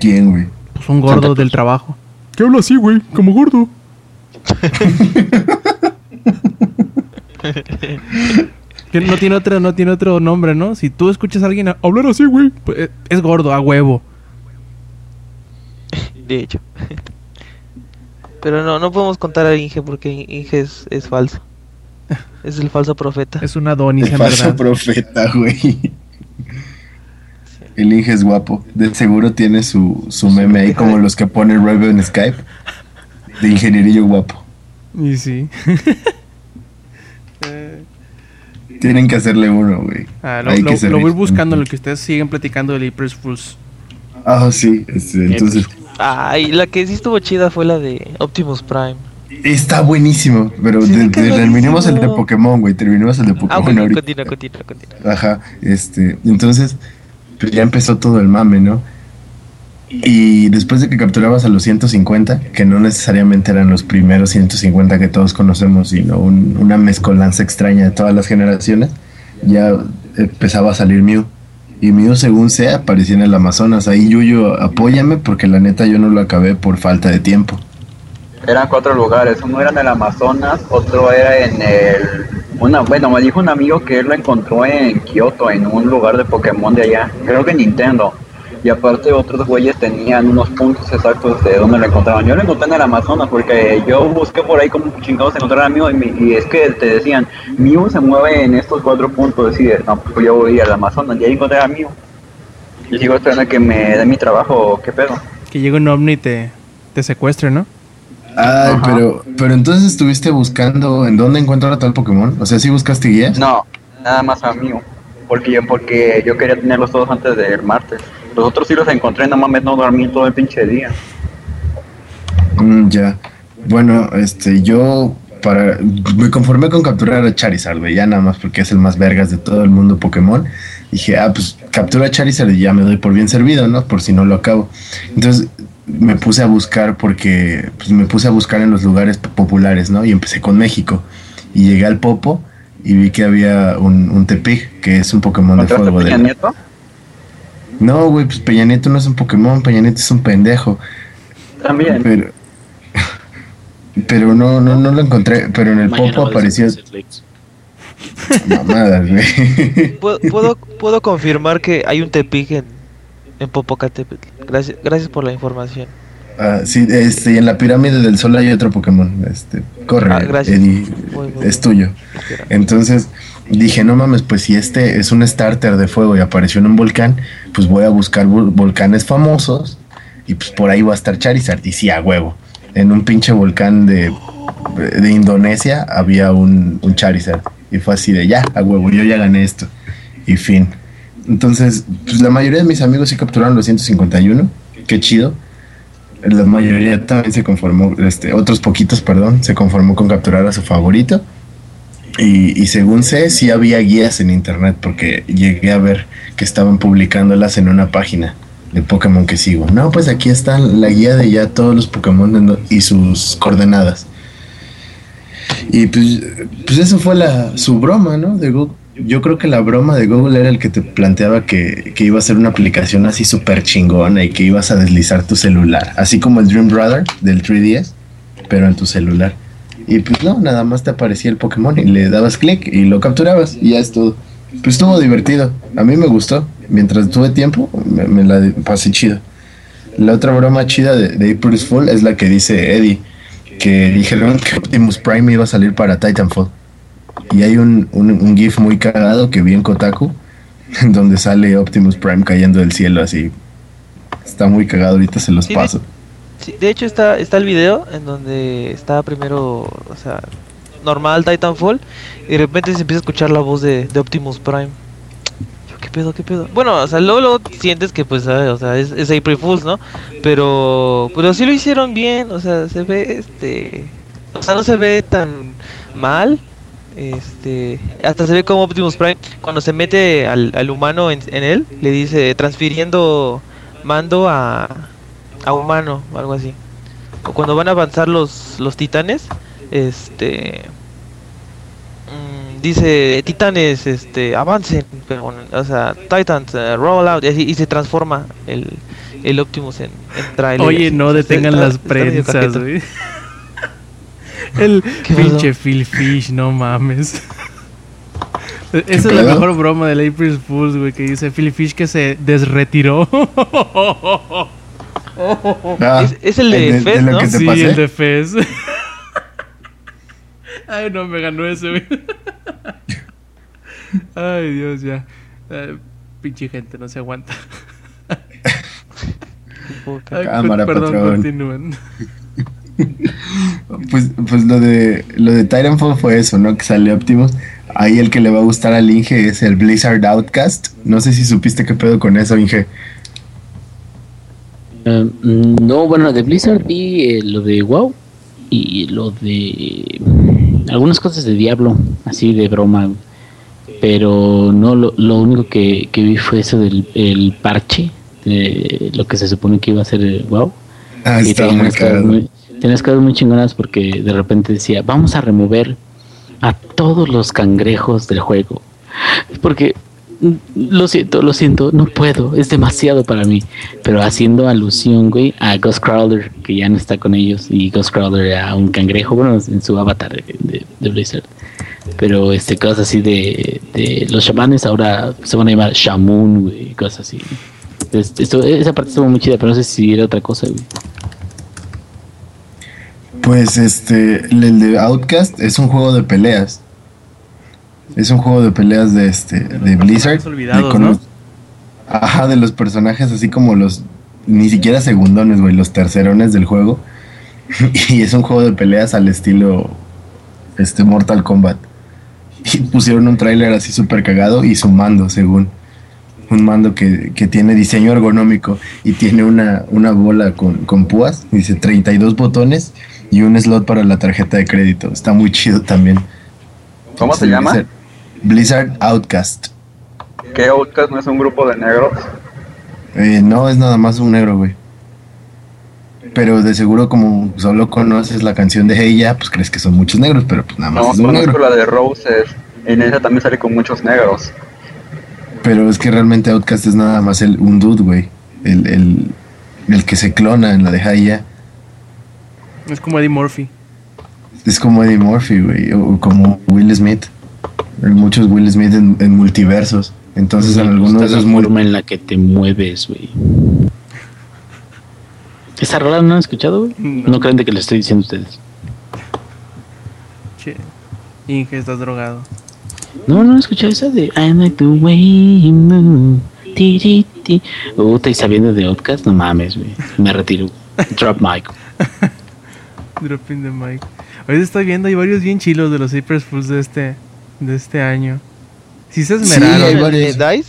¿Quién, güey? Pues un gordo del trabajo. ¿Qué habla así, güey? Como gordo. que no tiene otro, no tiene otro nombre, ¿no? Si tú escuchas a alguien hablar así, güey, pues, eh, es gordo, a huevo. de hecho. Pero no, no podemos contar a Inge porque Inge es, es falso. Es el falso profeta. Es una Adonis, El en falso verdad. profeta, güey. El Inge es guapo. De seguro tiene su, su meme ahí, como los que pone Rebe en Skype. De ingenierillo guapo. Y sí. Tienen que hacerle uno, güey. Ah, lo, lo- lo voy buscando en lo que ustedes siguen platicando del April Fools. Ah, sí. este, entonces, Ay, la que sí estuvo chida fue la de Optimus Prime. está buenísimo. Pero Sí, de- qué de- terminemos el de. Pokémon, güey. Terminemos el de Ah, Pokémon bueno, ahorita. continúa, continúa, continúa. Ajá, este, entonces, pues ya empezó todo el mame, ¿no? Y después de que capturabas a los 150, que no necesariamente eran los primeros 150 que todos conocemos, sino un- una mezcolanza extraña de todas las generaciones, ya empezaba a salir Mew. Y Mew, según sea, aparecía en el Amazonas. Ahí Yuyo, apóyame porque la neta yo no lo acabé por falta de tiempo. Eran cuatro lugares, uno era en el Amazonas, otro era en el... Una, bueno, me dijo un amigo que él lo encontró en Kioto, en un lugar de Pokémon de allá, creo que Nintendo. Y aparte otros güeyes tenían unos puntos exactos de donde lo encontraban. Yo lo encontré en el Amazonas porque yo busqué por ahí como chingados encontrar a Mew y, mi- y es que te decían, Mew se mueve en estos cuatro puntos. Y de, no, pues yo voy al Amazonas y ahí encontré a Mew. Y sigo esperando a que me dé mi trabajo, ¿qué pedo? Que llegue un ovni y te, te secuestre, ¿no? Ay, Ajá. pero, pero entonces estuviste buscando en dónde encuentro a tal Pokémon. O sea, ¿sí buscaste guías? No, nada más a Mew. Porque yo, porque yo quería tenerlos todos antes del martes. Los otros sí los encontré, no mames, no dormí todo el pinche día. Mm, ya. Bueno, este, yo para me conformé con capturar a Charizard, güey, ya nada más porque es el más vergas de todo el mundo Pokémon. Dije, ah, pues captura a Charizard y ya me doy por bien servido, ¿no? Por si no lo acabo. Entonces me puse a buscar porque pues, me puse a buscar en los lugares populares, ¿no? Y empecé con México. Y llegué al Popo y vi que había un, un Tepic, que es un Pokémon de ¿Encontraste fuego. de la- Nieto? No, güey, pues Peña Nieto no es un Pokémon, Peña Nieto es un pendejo. También. Pero, pero no, no, no lo encontré. Pero en el Mañana popo apareció mamadas, güey. ¿Puedo, puedo, puedo confirmar que hay un Tepic en, en Popocatépetl. Gracias, gracias por la información. Ah, sí, este, y en la pirámide del sol hay otro Pokémon. Este, corre, Ah. Eddie, es tuyo. Entonces dije, no mames, pues si este es un starter de fuego y apareció en un volcán, pues voy a buscar vol- volcanes famosos y pues por ahí va a estar Charizard. Y sí, a huevo. En un pinche volcán de, de Indonesia había un, un Charizard. Y fue así de ya, a huevo, yo ya gané esto. Y fin. Entonces, pues la mayoría de mis amigos sí capturaron los 151. Qué chido. La mayoría también se conformó, este, otros poquitos, perdón, se conformó con capturar a su favorito. Y, y según sé, sí había guías en internet porque llegué a ver que estaban publicándolas en una página de Pokémon que sigo. No, pues aquí está la guía de ya todos los Pokémon y sus coordenadas. Y pues, pues eso fue la, su broma, ¿no? De Google. Yo creo que la broma de Google era el que te planteaba que, que iba a ser una aplicación así súper chingona y que ibas a deslizar tu celular. Así como el Dream Brother del 3DS, pero en tu celular. Y pues no, nada más te aparecía el Pokémon y le dabas clic y lo capturabas y ya es todo. Pues estuvo divertido. A mí me gustó. Mientras tuve tiempo, me, la pasé chido. La otra broma chida de, April's Fool es la que dice Eddie, que dijeron que Optimus Prime iba a salir para Titanfall. Y hay un, un, un GIF muy cagado que vi en Kotaku, donde sale Optimus Prime cayendo del cielo así. Está muy cagado, ahorita se los Sí, de- paso. Sí, de hecho está, está el video en donde está primero, o sea, normal Titanfall y de repente se empieza a escuchar la voz de, de Optimus Prime. Yo, ¿qué pedo, qué pedo? Bueno, o sea, luego, luego sientes que pues, ah, o sea, es, es April Fools, ¿no? Pero, pero sí lo hicieron bien, o sea, se ve, este, o sea, no se ve tan mal. Este, hasta se ve como Optimus Prime cuando se mete al, al humano en, en él, le dice transfiriendo mando a, a humano o algo así. O cuando van a avanzar los, los titanes, este mm, dice titanes este avancen, pero, o sea, titans eh, roll out y, se transforma el, el Optimus en, en trailer. Oye, no detengan está- las prensas. El ¿Qué pinche? Phil Fish, no mames. Esa es la mejor broma del April Fools, güey, que dice Phil Fish que se desretiró. Ah, Es- es el de Fez, ¿no? Sí, pasé. el de Fez. Ay, no, me ganó ese, güey. Ay, Dios, ya. Ay, pinche gente, no se aguanta. Ay, Cámara, perdón, patrón. continúen. Pues, pues lo de lo de Titanfall fue eso, ¿no? Que salió Optimus. Ahí el que le va a gustar al Inge es el Blizzard Outcast. No sé si supiste qué pedo con eso, Inge. Eh, no, bueno, de Blizzard vi eh, lo de WoW y lo de algunas cosas de Diablo, así de broma. Pero no, lo, lo único que, que vi fue eso del el parche, de lo que se supone que iba a ser el WoW. Ah, y está muy, tenía unas cosas muy chingonas porque de repente decía, vamos a remover a todos los cangrejos del juego. Porque mm, lo siento, lo siento, no puedo, es demasiado para mí. Pero haciendo alusión, güey, a Ghostcrawler, que ya no está con ellos, y Ghostcrawler era un cangrejo, bueno, en su avatar de Blizzard. Pero este, cosas así de, de los chamanes ahora se van a llamar Shamun, güey, cosas así. Este, esto- esa parte estuvo muy chida, pero no sé si era otra cosa, güey. Pues este, el de Outcast es un juego de peleas. Es un juego de peleas de este de Blizzard. Olvidados, de ¿no? ajá, de los personajes así como los ni siquiera segundones, güey, los tercerones del juego. y es un juego de peleas al estilo este Mortal Kombat. Y pusieron un tráiler así súper cagado y su mando, según. Un mando que, que tiene diseño ergonómico y tiene una, una bola con, con púas. Dice 32 botones y un slot para la tarjeta de crédito. Está muy chido también. ¿Cómo se llama? Blizzard- Blizzard Outcast. ¿Qué Outcast no es un grupo de negros? Eh, no, es nada más un negro, güey. Pero de seguro como solo conoces la canción de Hey Ya, pues crees que son muchos negros, pero pues nada más No, es un conozco negro. la de Roses. En esa también sale con muchos negros. Pero es que realmente Outcast es nada más el, un dude, güey. El, el, el que se clona en la de Hey Ya. Es como Eddie Murphy. Es como Eddie Murphy, güey, o como Will Smith. Hay muchos Will Smith en, en multiversos. Entonces en algunos gusta de esos la forma en la que te mueves, güey. ¿Esa rola no han escuchado, güey? No. No creen de que le estoy diciendo a ustedes. Che. Inge, estás drogado. No, no han escuchado esa de I like the way you move. Ti, ti, ti. Puta, y sabiendo de Outcast, no mames, güey. Me retiro. Drop mic. Dropping the mic. Ahorita estoy viendo, hay varios bien chilos de los April Fools de este, de este año. Sí se Sí, esmeraron. hay ¿El varios. de Dice?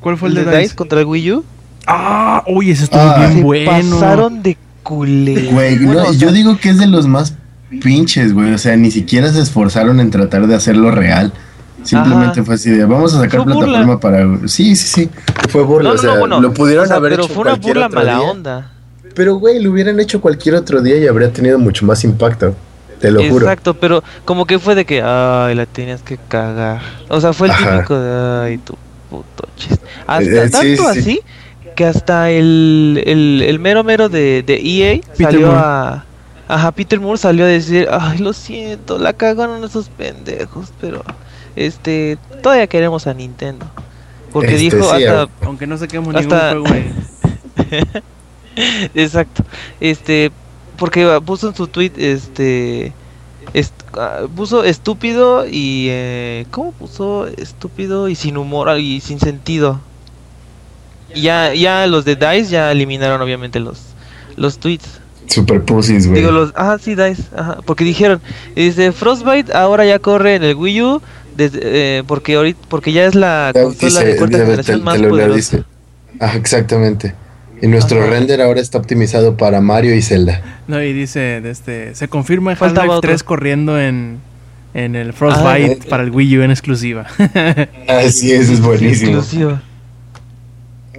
¿Cuál fue ¿El el de de Dice Dice? contra el Wii U? Ah, uy, ese estuvo Ah, bien Se bueno. pasaron de culé. Güey, Bueno, no, o yo digo que es de los más pinches, güey. O sea, ni siquiera se esforzaron en tratar de hacerlo real. Simplemente Ajá. fue así de vamos a sacar Fue burla. plataforma para. Sí, sí, sí. Fue burla. No, o no, sea, no, bueno, lo pudieron o sea, haber pero hecho fue una burla mala día. onda. Pero, güey, lo hubieran hecho cualquier otro día y habría tenido mucho más impacto. Te lo juro. Exacto, pero como que fue de que, ay, la tenías que cagar. O sea, fue el Ajá. típico de, ay, tu puto chiste. Hasta Eh, sí, tanto sí. así que hasta el, el, el mero mero de, de EA Peter salió Moore. a... Ajá, Peter Moore salió a decir, ay, lo siento, la cagaron esos pendejos, pero este, todavía queremos a Nintendo. Porque Este, dijo sí, hasta... Aunque no saquemos Hasta- ningún juego. Exacto. Este, porque puso en su tweet, este, est- ah, puso estúpido y, eh, ¿cómo puso? Estúpido y sin humor y sin sentido. Y ya, ya los de Dice ya eliminaron obviamente los, los tweets. Super pussies, güey. Digo los, ah sí Dice, ajá, porque dijeron, dice Frostbite ahora ya corre en el Wii U desde, eh, porque ahorita, porque ya es la consola de cuarta generación más poderosa. exactamente. Y nuestro Ajá. render ahora está optimizado para Mario y Zelda. No, y dice, este, se confirma Half-Life otro. 3 corriendo en, en el Frostbite Ah, para el Wii U en exclusiva. Ah, sí, ese es buenísimo. Exclusiva.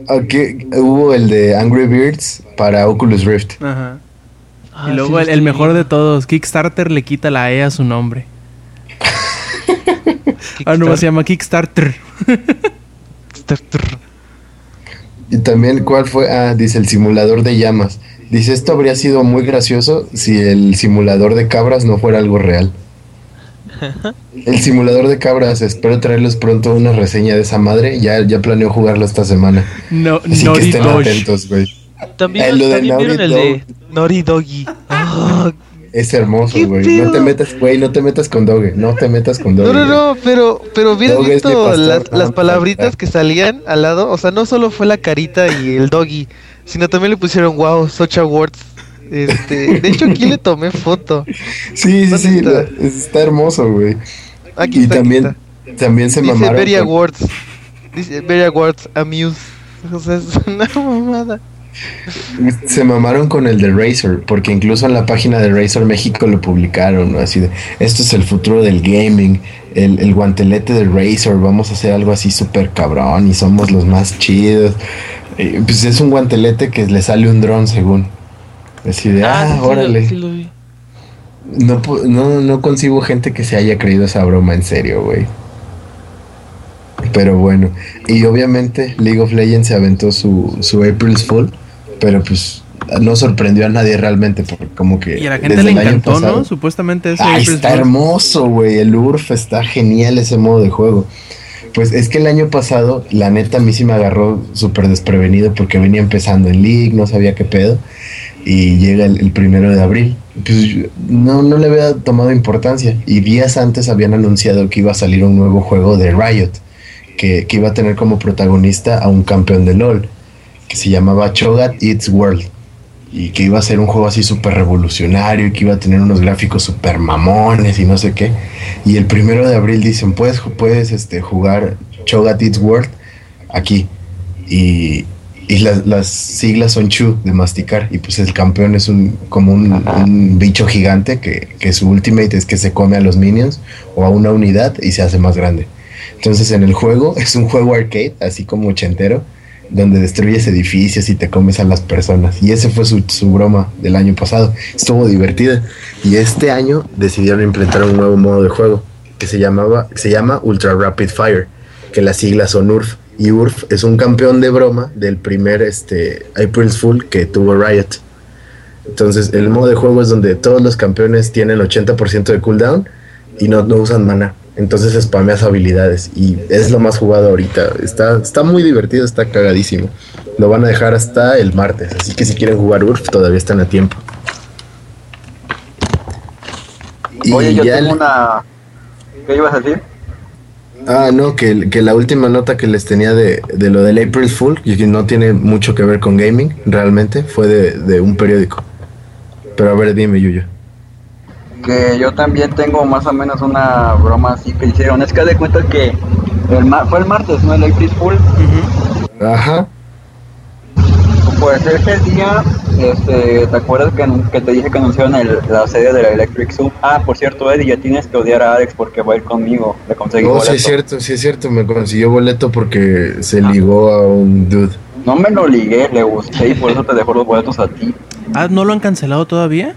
Aquí hubo el de Angry Birds para Oculus Rift. Ajá. Ah, y luego el, mejor de todos, Kickstarter le quita la E a su nombre. Ah, no, se llama Kickstarter. Kickstarter. Y también, ¿cuál fue? Ah, dice el simulador de llamas. Dice, esto habría sido muy gracioso si el simulador de cabras no fuera algo real. El simulador de cabras, espero traerles pronto una reseña de esa madre. Ya, ya planeo jugarlo esta semana. No, Así que estén Dog. atentos, güey. También, Eh, lo de también vieron el Naughty de Nori Doggy. Es hermoso, ¿Qué güey. No te metas, güey, no te metas con Doge. No te metas con Doge. No, no, no, pero, pero hubieras visto las, las palabritas que salían al lado. O sea, no solo fue la carita y el doggy, sino también le pusieron wow, such awards. Este, de hecho, aquí le tomé foto. Sí, sí, ¿Dónde sí. está? hermoso, güey. Aquí Y está, aquí también, está. también se Dice mamaron. Very con- Awards. Dice Very Awards Amuse. O sea, es una mamada. Se mamaron con el de Razer, porque incluso en la página de Razer México lo publicaron, ¿no? así de, esto es el futuro del gaming, el, el guantelete de Razer, vamos a hacer algo así súper cabrón y somos los más chidos. Pues es un guantelete que le sale un dron según. Así de, ah, sí lo- órale. sí lo vi. No, no, no concibo gente que se haya creído esa broma en serio, güey. Pero bueno, y obviamente League of Legends se aventó su, su April's Fool, pero pues no sorprendió a nadie realmente, porque como que... Y a la gente le encantó, pasado- ¿no? Supuestamente Ay, está hermoso, güey. El URF está genial ese modo de juego. Pues es que el año pasado, la neta, a mí sí me agarró súper desprevenido porque venía empezando en League, no sabía qué pedo. Y llega el, el primero de abril. Pues no, no le había tomado importancia. Y días antes habían anunciado que iba a salir un nuevo juego de Riot, que, que iba a tener como protagonista a un campeón de LOL, que se llamaba Cho'Gath Eats World y que iba a ser un juego así súper revolucionario y que iba a tener unos gráficos súper mamones y no sé qué. Y el primero de abril dicen, puedes, puedes este, jugar Cho'Gath Eats World aquí. Y, y las, las siglas son Chu, de masticar. Y pues el campeón es un como un, un bicho gigante que, que su ultimate es que se come a los minions o a una unidad y se hace más grande. Entonces en el juego es un juego arcade, así como ochentero, donde destruyes edificios y te comes a las personas. Y ese fue su, su broma del año pasado. Estuvo divertida. Y este año decidieron implementar un nuevo modo de juego que se llamaba, se llama Ultra Rapid Fire, que las siglas son URF. Y URF es un campeón de broma del primer este, April's Fool que tuvo Riot. Entonces, el modo de juego es donde todos los campeones tienen 80% de cooldown y no, no usan mana. Entonces spameas habilidades y es lo más jugado ahorita. Está, está muy divertido, está cagadísimo. Lo van a dejar hasta el martes, así que si quieren jugar URF todavía están a tiempo. Y Oye, yo tengo el- una... ¿Qué ibas a decir? Ah, no, que, que la última nota que les tenía de, de lo del April Fool, y que no tiene mucho que ver con gaming, realmente, fue de, de un periódico. Pero a ver, dime, Yuyo. Que yo también tengo más o menos una broma así que hicieron. Es que de cuenta que el ma- fue el martes, ¿no? El April Fool. Ajá. Pues ese día, este, ¿te acuerdas que, que te dije que anunciaron el- la sede de la Electric Zoo? Ah, por cierto, Eddie, ya tienes que odiar a Alex porque va a ir conmigo. Le conseguí No, boleto. sí es cierto, sí es cierto, me consiguió boleto porque se ligó a un dude. No me lo ligué, le gusté y por eso te dejó los boletos a ti. Ah, ¿no lo han cancelado todavía?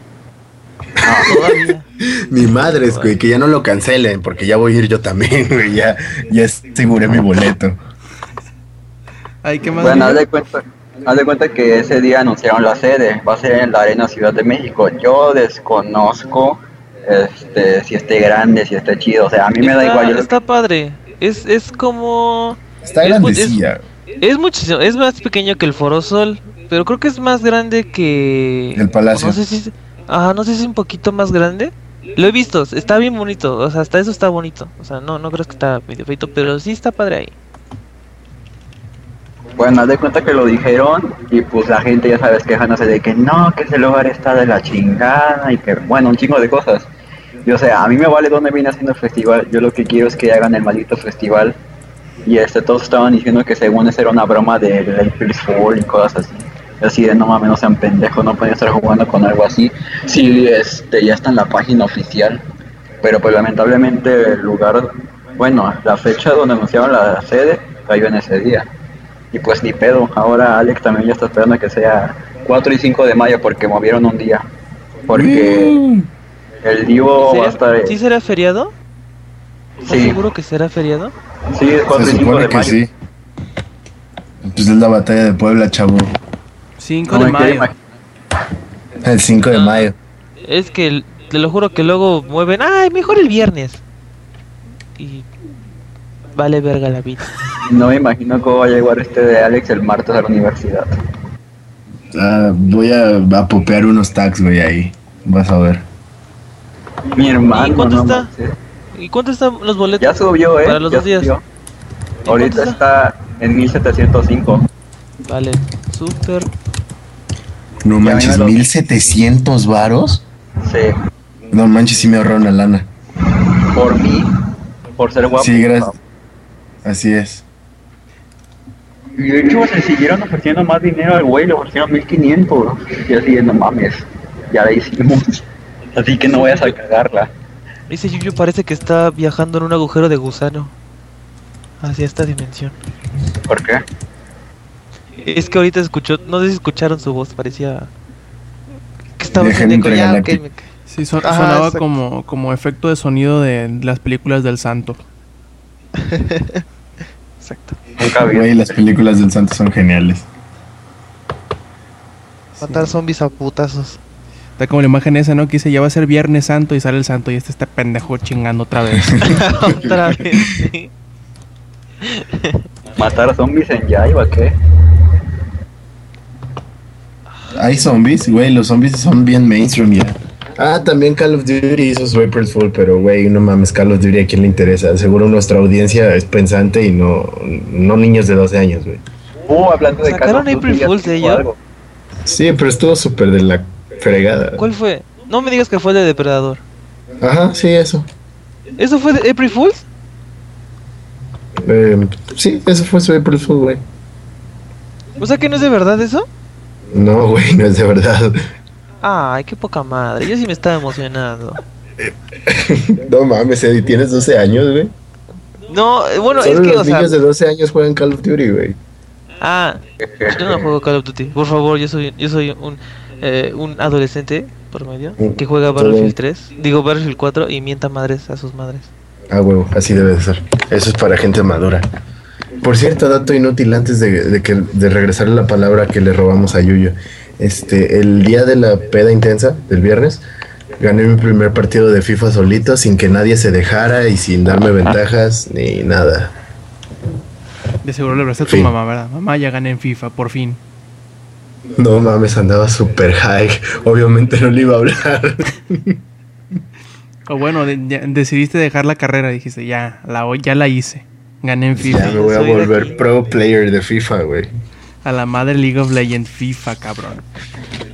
Todavía. Mi madre es, güey, que ya no lo cancelen, porque ya voy a ir yo también, güey, ya, ya aseguré mi boleto. Ay, ¿qué más? Bueno, haz de cuenta, haz de cuenta que ese día anunciaron la sede, va a ser en la Arena Ciudad de México. Yo desconozco este, si esté grande, si esté chido, o sea, a mí me da Está- igual. yo lo- Está padre. Es, es como. Está Es grandecilla. Es muchísimo. Es más pequeño que el Foro Sol. Pero creo que es más grande que. El Palacio. No sé si. Ajá, no sé si es un poquito más grande. Lo he visto, está bien bonito. O sea, hasta eso está bonito. O sea, no, no creo que está medio feito, pero sí está padre ahí. Bueno, haz de cuenta que lo dijeron y pues la gente ya sabes quejándose de que no, que ese lugar está de la chingada y que, bueno, un chingo de cosas. Y o sea, a mí me vale dónde viene haciendo el festival. Yo lo que quiero es que hagan el maldito festival. Y este, todos estaban diciendo que según eso era una broma del April Fool y cosas así. Así de no mames, no sean pendejos, no pueden estar jugando con algo así. Sí, este, ya está en la página oficial. Pero pues lamentablemente el lugar, bueno, la fecha donde anunciaron la sede cayó en ese día. Y pues ni pedo, ahora Alex también ya está esperando que sea 4 y 5 de mayo porque movieron un día. Porque el Divo va a estar... ¿Sí será feriado? ¿Estás Sí, seguro que será feriado? sí, es 4 Se y 5 supone de que mayo. sí. Pues es la batalla de Puebla, chavo. 5 No de mayo. El 5 de mayo. Es que te lo juro que luego mueven. ¡Ay, mejor el viernes! y vale verga la vida. No me imagino cómo va a llegar este de Alex el martes a la universidad. Ah, voy a, a popear unos tags, güey, ahí. Vas a ver. Mi hermano. ¿Y cuánto no está? ¿Y cuánto están los boletos? Ya subió, eh. Para los ya dos días. subió. ¿Y Ahorita cuánto está en 1705. Vale, súper. No Ya manches, lo- 1700 varos. Sí. No manches, sí me ahorró una lana. Por mí, por ser guapo. Sí, gracias. Así es. Y de hecho se siguieron ofreciendo más dinero al güey, le ofrecieron 1500. Y así, no mames, ya la hicimos. Así que no vayas a cagarla. Ese Yuyu parece que está viajando en un agujero de gusano. Hacia esta dimensión. ¿Por qué? Es que ahorita escuchó, no sé si escucharon su voz, parecía que estaba eco, ya, me- Sí, son- Ajá, sonaba exacto. como, como efecto de sonido de las películas del santo. Exacto. Nunca vi. Güey, las películas del santo son geniales. Matar zombies a putazos. Está como la imagen esa, ¿no? Que dice, ya va a ser Viernes Santo y sale el santo y este está pendejo chingando otra vez. Otra vez, sí. ¿Matar zombies en Yaiba qué? Hay zombies, güey, los zombies son bien mainstream ya. Ah, también Call of Duty hizo su April Fool, pero güey, no mames, Call of Duty a quién le interesa. Seguro nuestra audiencia es pensante y no, no niños de 12 años, güey. Uh, hablando de ¿Sacaron Call of Duty, April de ello? Sí, pero estuvo súper de la fregada. ¿Cuál fue? No me digas que fue el de Depredador. Ajá, sí, eso. ¿Eso fue de April Fools? Eh, sí, eso fue su April Fool, güey. O sea que no es de verdad eso. No, güey, no es de verdad. Ay, qué poca madre. Yo sí me estaba emocionando. no mames, Eddie, tienes 12 años, güey. No, eh, bueno, Solo es que, los o sea. niños de 12 años juegan Call of Duty, güey. Ah, yo no juego Call of Duty. Por favor, yo soy, yo soy un, eh, un adolescente por medio Mm, que juega. Battlefield 3, digo Battlefield 4 y mienta madres a sus madres. Ah, huevo, así debe de ser. Eso es para gente madura. Por cierto, dato inútil antes de, de que de regresar la palabra que le robamos a Yuyo. Este, el día de la peda intensa del viernes, gané mi primer partido de FIFA solito sin que nadie se dejara y sin darme ventajas ni nada. De seguro le hablaste a tu Fin. mamá, ¿verdad? Mamá, ya gané en FIFA, por fin. No mames, andaba súper high. Obviamente no le iba a hablar. O bueno, de- ya decidiste dejar la carrera, dijiste, ya la, ya la hice. Gané en Ya FIFA. me voy a volver pro player de FIFA, güey. A la madre League of Legends FIFA, cabrón.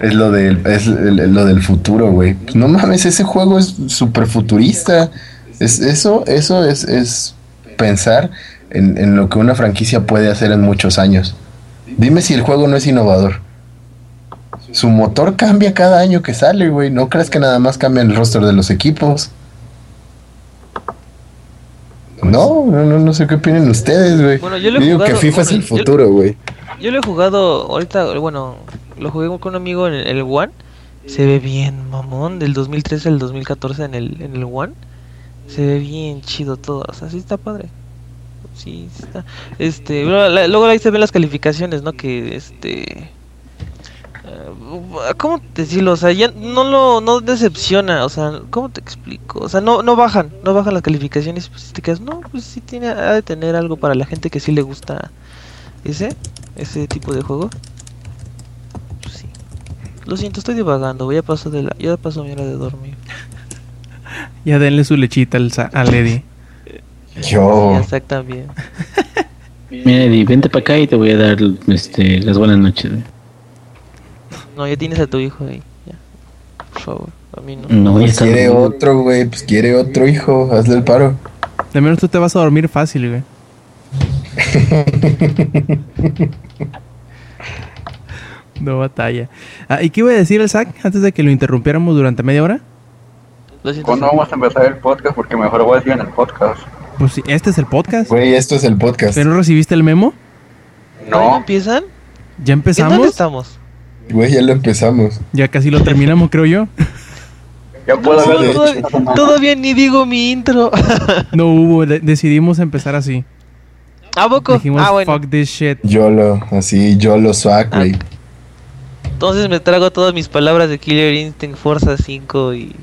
Es lo del, es lo del futuro, güey. Pues no mames, ese juego es súper futurista. Es, eso eso es, es pensar en, en lo que una franquicia puede hacer en muchos años. Dime si el juego no es innovador. Su motor cambia cada año que sale, güey. No crees que nada más cambia el roster de los equipos. No, no, no, no sé qué opinan ustedes, güey. Bueno, yo he digo que jugado- FIFA es el yo- futuro, güey. Yo lo he jugado ahorita, bueno, lo jugué con un amigo en el, el One. Se ve bien, mamón, del 2013 al 2014 en el, en el One. Se ve bien chido todo, o sea, sí está padre. Sí, sí está. Este, luego, la- luego ahí se ven las calificaciones, ¿no? Que este ¿Cómo decirlo? O sea, ya no lo no decepciona, o sea, ¿cómo te explico? O sea, no no bajan, no bajan las calificaciones, pues te quedas, no, pues sí tiene ha de tener algo para la gente que sí le gusta ese ese tipo de juego. Pues sí. Lo siento, estoy divagando, ya paso de la ya paso mi hora de dormir. Ya denle su lechita al, sa- al Eddie. Yo. Ya Zack también. Mira, Eddie, vente para acá y te voy a dar este, las buenas noches. güey. No, ya tienes a tu hijo ahí, ya. Por favor, a mí no. No, ya Pues quiere otro, güey. Pues quiere otro hijo. Hazle el paro. De menos tú te vas a dormir fácil, güey. no batalla. Ah, ¿Y qué iba a decir el Zack antes de que lo interrumpiéramos durante media hora? ¿Cuándo vamos a empezar el podcast? Porque mejor voy a decir en el podcast. Pues sí, este es el podcast. Güey, esto es el podcast. ¿Pero recibiste el memo? ¿No No, empiezan? ¿Ya ¿En dónde empezamos? estamos? Güey, ya lo empezamos. Ya casi lo terminamos, creo yo. ya puedo No, hablar de todavía, todavía ni digo mi intro. No hubo, de- decidimos empezar así. ¿A poco? Dijimos, Ah, bueno. fuck this shit. YOLO, así, YOLO swag, Ah. güey. Entonces me trago todas mis palabras de Killer Instinct, Forza 5 y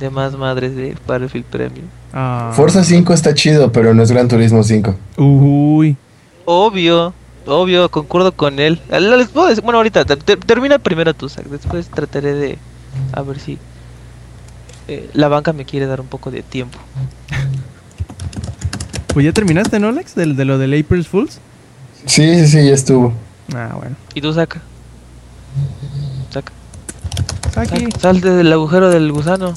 de más madres de Battlefield Premium. Ah. Forza 5 está chido, pero no es Gran Turismo 5. Uy. Obvio, obvio, concuerdo con él. Ah, Les puedo decir- bueno, ahorita ter- ter- termina primero tu sac, después trataré de a ver si eh, la banca me quiere dar un poco de tiempo. Pues ya terminaste, ¿no, Alex? De, de lo del April Fools. Sí, sí, sí, ya estuvo. Ah, bueno. Y tú saca. Saca. Aquí. Salte del agujero del gusano.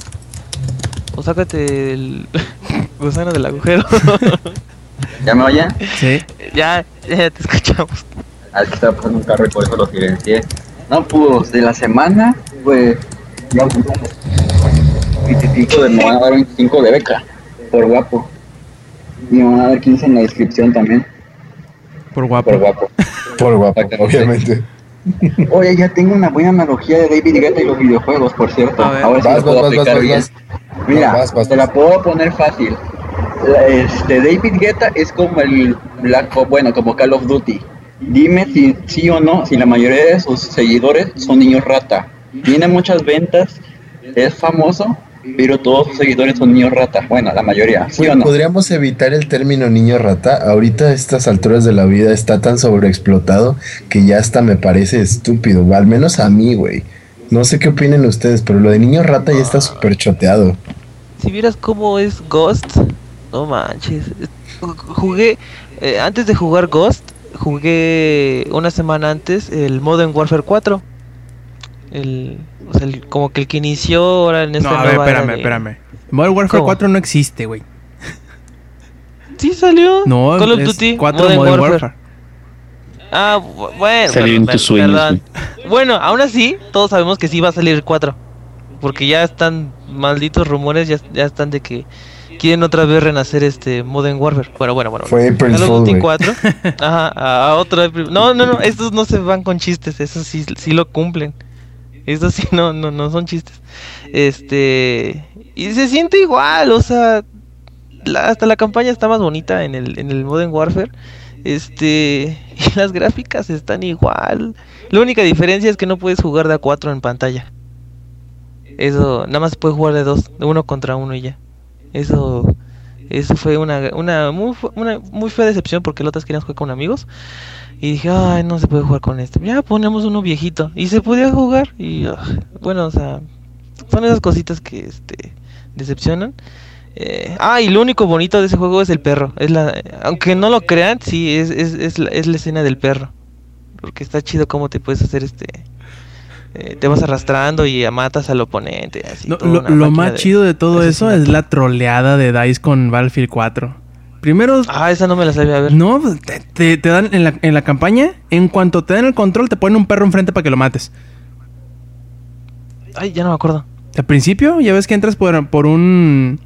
O sácate el gusano del agujero. ¿Ya me oyen? Sí. ya, ya te escuchamos. Aquí estaba pasando un carro y por eso lo silencié. No, pues de la semana, pues ya pico de me van a dar 25 de beca por guapo. Y me van a dar 15 en la descripción también, Por guapo. por guapo. Por guapo, obviamente. Oye, ya tengo una buena analogía de David Guetta y los videojuegos, por cierto. A ver. Ahora sí Vas, puedo vas, aplicar vas, bien. vas. Mira, Vas, vas, te la puedo poner fácil. Este, David Guetta es como el Black bueno, como Call of Duty. Dime si sí o no, si la mayoría de sus seguidores son niños rata. Tiene muchas ventas, es famoso, pero todos sus seguidores son niños rata. Bueno, la mayoría, ¿sí o no? Podríamos evitar el término niño rata. Ahorita a estas alturas de la vida está tan sobreexplotado que ya hasta me parece estúpido. Al menos a mí, güey. No sé qué opinen ustedes, pero lo de niño rata ya está súper choteado. Si vieras cómo es Ghost, no manches. Jugué, eh, antes de jugar Ghost, jugué una semana antes el Modern Warfare 4. El, o sea, el- como que el que inició ahora en esta No, a ver, espérame, de- espérame. Modern Warfare ¿Cómo? 4 no existe, güey. Sí salió. No, Call of es Duty 4 Modern, Modern, Warfare. Warfare. Ah, bu- bueno. Salió en tus sueños, perdón. Bueno, aún así, todos sabemos que sí va a salir el 4. Porque ya están malditos rumores, ya, ya están de que quieren otra vez renacer este Modern Warfare. Bueno, bueno, bueno. Fue Call of Duty güey. 4. Ajá, a, a otro. April- No, no, no, estos no se van con chistes, esos sí, sí lo cumplen. Estos sí no, no, no son chistes. Este. Y se siente igual, o sea. la- hasta la campaña está más bonita en el, en el Modern Warfare. Este. Y las gráficas están igual. La única diferencia es que no puedes jugar de a 4 en pantalla. Eso, nada más puedes jugar de dos, de uno contra uno y ya. Eso, eso fue una, una, muy, una muy fea decepción porque los otros querían jugar con amigos. Y dije, ay, no se puede jugar con este. Ya ponemos uno viejito. Y se podía jugar. Y ah, bueno, o sea, son esas cositas que este decepcionan. Eh, ah, y lo único bonito de ese juego es el perro. Es la, aunque no lo crean, sí, es, es, es, la, es la escena del perro. Porque está chido cómo te puedes hacer este. Eh, te vas arrastrando y matas al oponente. Así, No, lo más de chido de todo eso es la troleada de DICE con Battlefield 4. Primero, Ah, esa no me la sabía ver. no, te, te- te dan en la, en la campaña, en cuanto te dan el control, te ponen un perro enfrente para que lo mates. Ay, ya no me acuerdo. Al principio, ya ves que entras por, por un.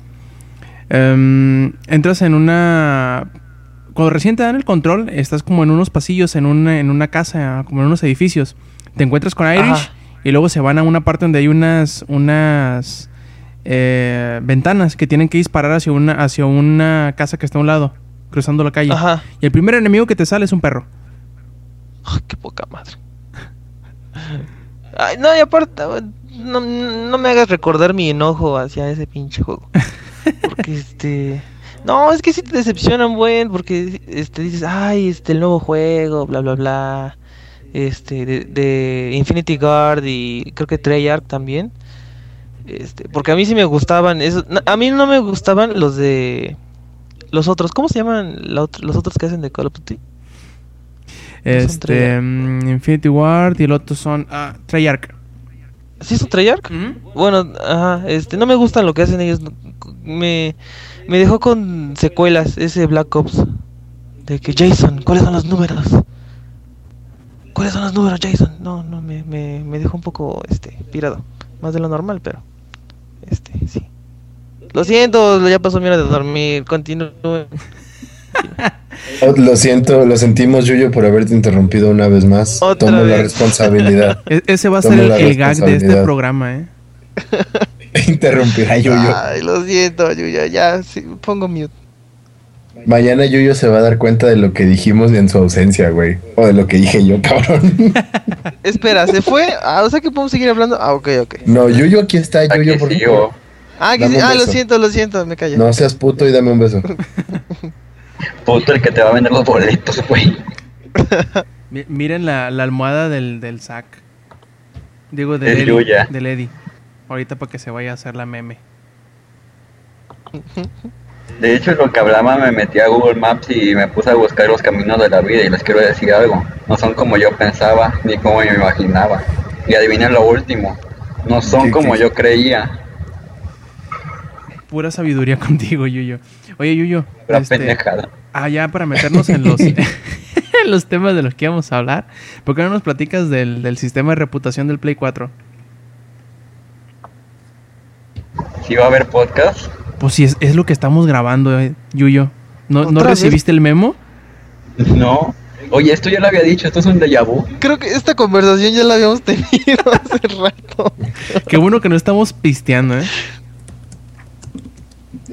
em, entras en una. Cuando recién te dan el control, estás como en unos pasillos, en una, en una casa, como en unos edificios. Te encuentras con Irish Ajá. Y luego se van a una parte donde hay unas. unas eh, ventanas que tienen que disparar hacia una, hacia una casa que está a un lado, cruzando la calle. Ajá. Y el primer enemigo que te sale es un perro. Ay, qué poca madre. Ay, no, y aparte, no, no me hagas recordar mi enojo hacia ese pinche juego. Porque este. No, es que sí te decepcionan, buen, porque este dices, ay, este, el nuevo juego, bla, bla, bla. Este, de, de Infinity Guard y creo que Treyarch también. Este, porque a mí sí me gustaban esos. no, A mí no me gustaban los de. Los otros, ¿cómo se llaman los otros que hacen de Call of Duty? Este, mm, Infinity Ward y el otro son ah, Treyarch. ¿Sí es un Treyarch? Bueno, ajá, este, no me gustan lo que hacen ellos. Me, me dejó con secuelas ese Black Ops. De que Jason, ¿cuáles son los números? ¿Cuáles son los números, Jason? No, no, me, me, me dejó un poco, este, pirado. Más de lo normal, pero, este, sí. Lo siento, ya pasó mi hora de dormir. Continúe. Lo siento, lo sentimos, Yuyo, por haberte interrumpido una vez más. Otra Tomo la responsabilidad. E- ese va a Tomo ser el, gag de este programa, ¿eh? Interrumpir a Yuyo. Ay, lo siento, Yuya, ya, sí, pongo mute. Mañana Yuyo se va a dar cuenta de lo que dijimos en su ausencia, güey. O de lo que dije yo, cabrón. Espera, ¿se fue? Ah, o sea que podemos seguir hablando. Ah, ok, ok. No, Yuyo aquí está, Aquí Yuyo, por favor. Ah, sí. ah, lo siento, lo siento, me callo. No seas puto y dame un beso. Puto el que te va a vender los boletos, güey. Mi- Miren la, la almohada del, del Zack. Digo, del Eddie. Yuya. Del Eddie. Ahorita para que se vaya a hacer la meme. De hecho, lo que hablaba me metí a Google Maps y me puse a buscar los caminos de la vida y les quiero decir algo. No son como yo pensaba ni como me imaginaba. Y adivinen lo último. No son ¿Qué- como qué? yo creía. Pura sabiduría contigo, Yuyo. Oye, Yuyo. Una este, pendejada. ah, ya para meternos en los, en los temas de los que íbamos a hablar. ¿Por qué no nos platicas del, del sistema de reputación del Play 4? Si va a haber podcast, Pues sí, es, es lo que estamos grabando, eh, Yuyo. ¿No, ¿no recibiste el memo? no. Oye, esto ya lo había dicho, esto es un déjà vu. Creo que esta conversación ya la habíamos tenido hace rato. Qué bueno que no estamos pisteando, ¿eh?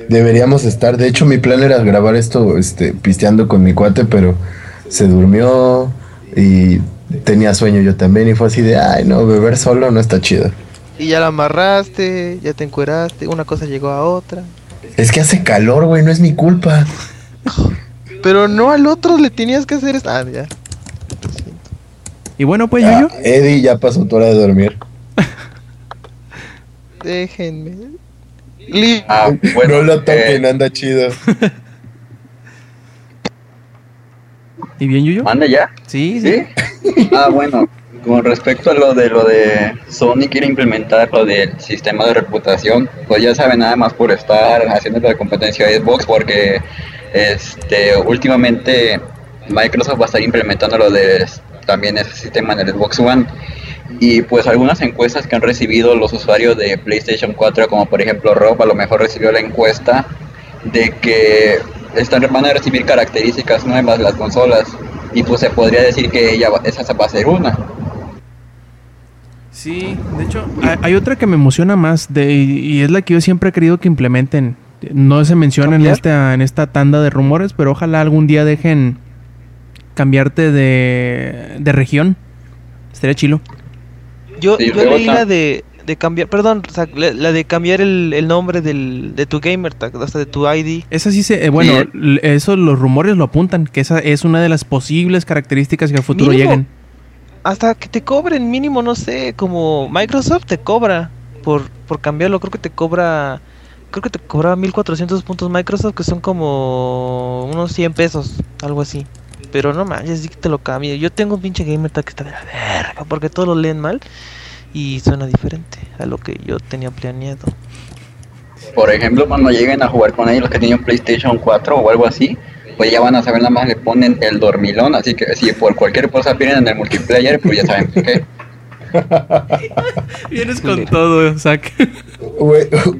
Deberíamos estar. De hecho, mi plan era grabar esto este, pisteando con mi cuate, pero se durmió y tenía sueño yo también. Y fue así de, ay, no, beber solo no está chido. Y ya la amarraste, ya te encueraste, una cosa llegó a otra. Es que hace calor, güey, no es mi culpa. Pero no al otro le tenías que hacer esto. Ah, ya. Y bueno, pues, Ah, Yuyo. Eddie, ya pasó tu hora de dormir. Déjenme. Li- Ah, bueno, no lo toquen, eh, anda chido. ¿Y bien, Yuyo? ¿Mande ya? Sí, sí. ¿Sí? Ah, bueno, con respecto a lo de lo de Sony quiere implementar lo del sistema de reputación, pues ya saben nada más por estar haciendo la competencia de Xbox porque este últimamente Microsoft va a estar implementando lo de también ese sistema en el Xbox One y pues algunas encuestas que han recibido los usuarios de PlayStation 4 como por ejemplo Rob a lo mejor recibió la encuesta de que están, van a recibir características nuevas las consolas y pues se podría decir que ella esa va a ser una. Sí, de hecho, hay, otra que me emociona más de, y es la que yo siempre he querido que implementen. No se menciona en esta, en esta tanda de rumores, pero ojalá algún día dejen cambiarte de, de región. Estaría chilo. Yo, yo leí la de, de cambiar, perdón, o sea, la, la de cambiar el, el nombre del, de tu gamer tag, hasta de tu ID. Esa sí se, eh, bueno, Sí. eso los rumores lo apuntan, que esa es una de las posibles características que al futuro Mínimo. lleguen. Hasta que te cobren mínimo, no sé, como Microsoft te cobra por, por cambiarlo, creo que te cobra, creo que te cobra 1400 puntos Microsoft, que son como unos 100 pesos, algo así. Pero no manches, sí que te lo cambie. Yo tengo un pinche gamer tag que está de la verga, porque todos lo leen mal y suena diferente a lo que yo tenía planeado. Por ejemplo, cuando lleguen a jugar con ellos los que tienen PlayStation 4 o algo así, pues ya van a saber nada más le ponen el dormilón, así que si por cualquier cosa pierden en el multiplayer, pues ya saben por qué. Vienes con todo, Zack.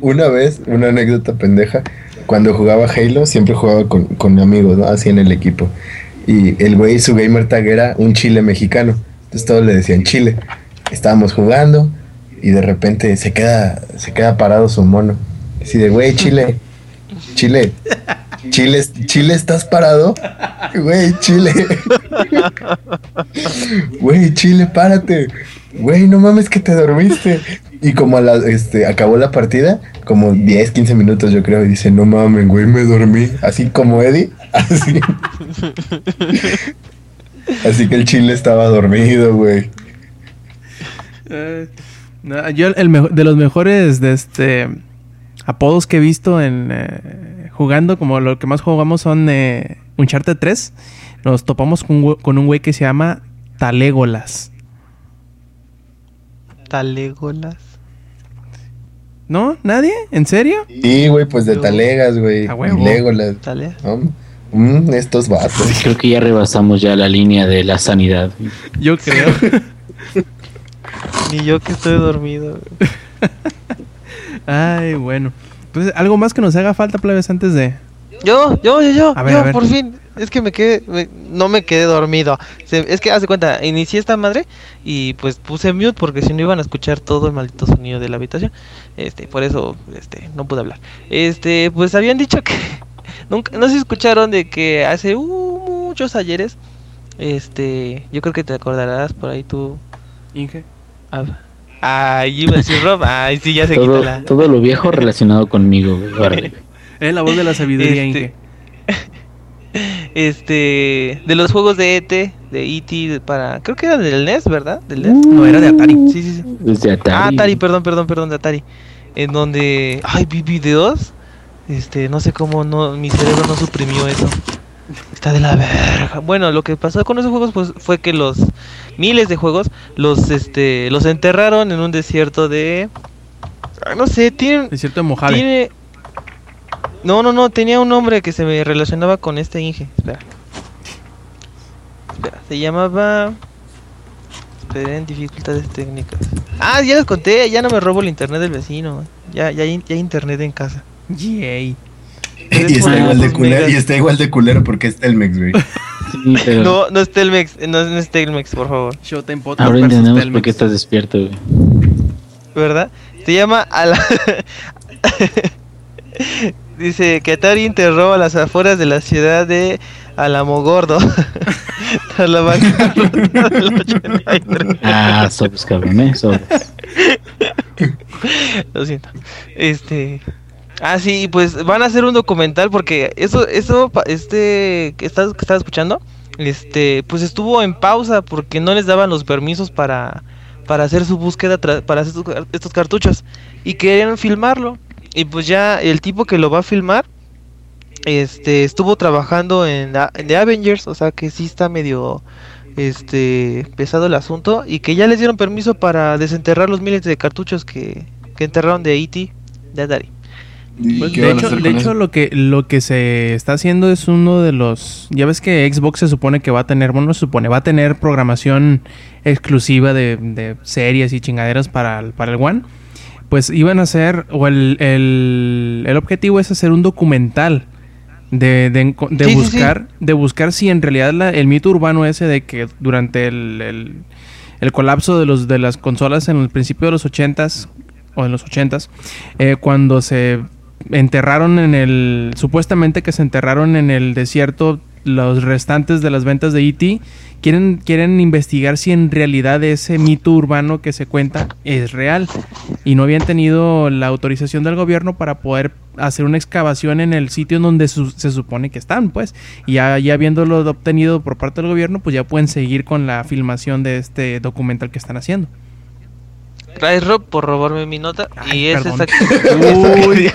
Una vez, una anécdota pendeja. Cuando jugaba Halo, siempre jugaba con, con amigos, ¿no? Así en el equipo. Y el güey, su gamer tag era un chile mexicano. Entonces todos le decían chile. Estábamos jugando y de repente se queda, se queda parado su mono. Así de, güey, chile, chile, chile, chile, ¿estás parado? Güey, chile. Güey, chile, párate. Güey, no mames que te dormiste. Y como a la, este, acabó la partida, como 10, 15 minutos yo creo, y dice, no mames, güey, me dormí. Así como Eddie, así. Así que el chile estaba dormido, güey. Eh, yo el mejo- de los mejores este apodos que he visto en eh, jugando, como lo que más jugamos son eh, Uncharted 3, nos topamos con, con un güey que se llama Talégolas. Talegolas. ¿No? ¿Nadie? ¿En serio? Sí, güey, pues de talegas, güey. A huevo. Y Legolas. Mm, estos vatos. Creo que ya rebasamos ya la línea de la sanidad. Yo creo. Ni yo que estoy dormido. Ay, bueno. Pues algo más que nos haga falta, plebes, antes de... Yo, yo, yo, yo, A ver, yo, a ver. por fin. Es que me quedé, me- no me quedé dormido. Se- es que, haz de cuenta, inicié esta madre y pues puse mute porque si no iban a escuchar todo el maldito sonido de la habitación. Este, por eso, este, no pude hablar. Este, pues habían dicho que, nunca, no si escucharon de que hace uh, muchos ayeres, este, yo creo que te acordarás por ahí tú, Inge. Ab- Ay, iba a decir Rob. Ay, sí, ya se Todo, quita la. todo lo viejo relacionado conmigo, güey. Es la voz de la sabiduría, Este. Este. De los juegos de ET, de ET para. Creo que era del NES, ¿verdad? Del NES. No, era de Atari. Sí, sí, sí. Atari. Ah, Atari, perdón, perdón, perdón, de Atari. En donde. Ay, vi videos. Este, no sé cómo no, mi cerebro no suprimió eso. Está de la verga. Bueno, lo que pasó con esos juegos pues fue que los miles de juegos los este los enterraron en un desierto de ah, no sé, tienen Desierto de Mojave. tiene No, no, no, tenía un nombre que se me relacionaba con este Inge. Espera. Espera, se llamaba Esperen, dificultades técnicas. Ah, ya les conté, ya no me robo el internet del vecino. Ya ya hay, ya internet en casa. Yay. Y está, igual de culero, y está igual de culero porque es Telmex, güey. Sí, pero No, no es Telmex, no, no es Telmex, por favor. Showtime Podcast ahora entendemos por qué estás despierto, güey. ¿verdad? Se llama a la- Dice que Atari enterró a las afueras de la ciudad de Alamogordo. Tras la bancarrota del 83. Ah, sobres, cabrón, eh, sobres. Lo siento. Este. Ah, sí, pues van a hacer un documental porque eso, eso, este, que estás, que estás escuchando, este, pues estuvo en pausa porque no les daban los permisos para, para hacer su búsqueda, para hacer estos, car- estos cartuchos y querían filmarlo y pues ya el tipo que lo va a filmar, este, estuvo trabajando en The Avengers, o sea que sí está medio, este, pesado el asunto y que ya les dieron permiso para desenterrar los miles de cartuchos que, que enterraron de E.T. de Atari. ¿Y Pues, qué de van a hecho, hacer de con hecho eso? lo que lo que se está haciendo es uno de los ya ves que Xbox se supone que va a tener bueno se supone va a tener programación exclusiva de, de series y chingaderas para el, para el One pues iban a hacer o el, el, el objetivo es hacer un documental de, de, enco- de Sí, sí, buscar de buscar si en realidad la- el mito urbano ese de que durante el, el, el colapso de los de las consolas en el principio de los 80s o en los 80s eh, cuando se enterraron en el supuestamente que se enterraron en el desierto los restantes de las ventas de ET quieren quieren investigar si en realidad ese mito urbano que se cuenta es real. Y no habían tenido la autorización del gobierno para poder hacer una excavación en el sitio en donde su- se supone que están pues. Y ya, ya habiéndolo obtenido por parte del gobierno pues ya pueden seguir con la filmación de este documental que están haciendo Gracias Rob por robarme mi nota Ay, y es perdón. que Uy.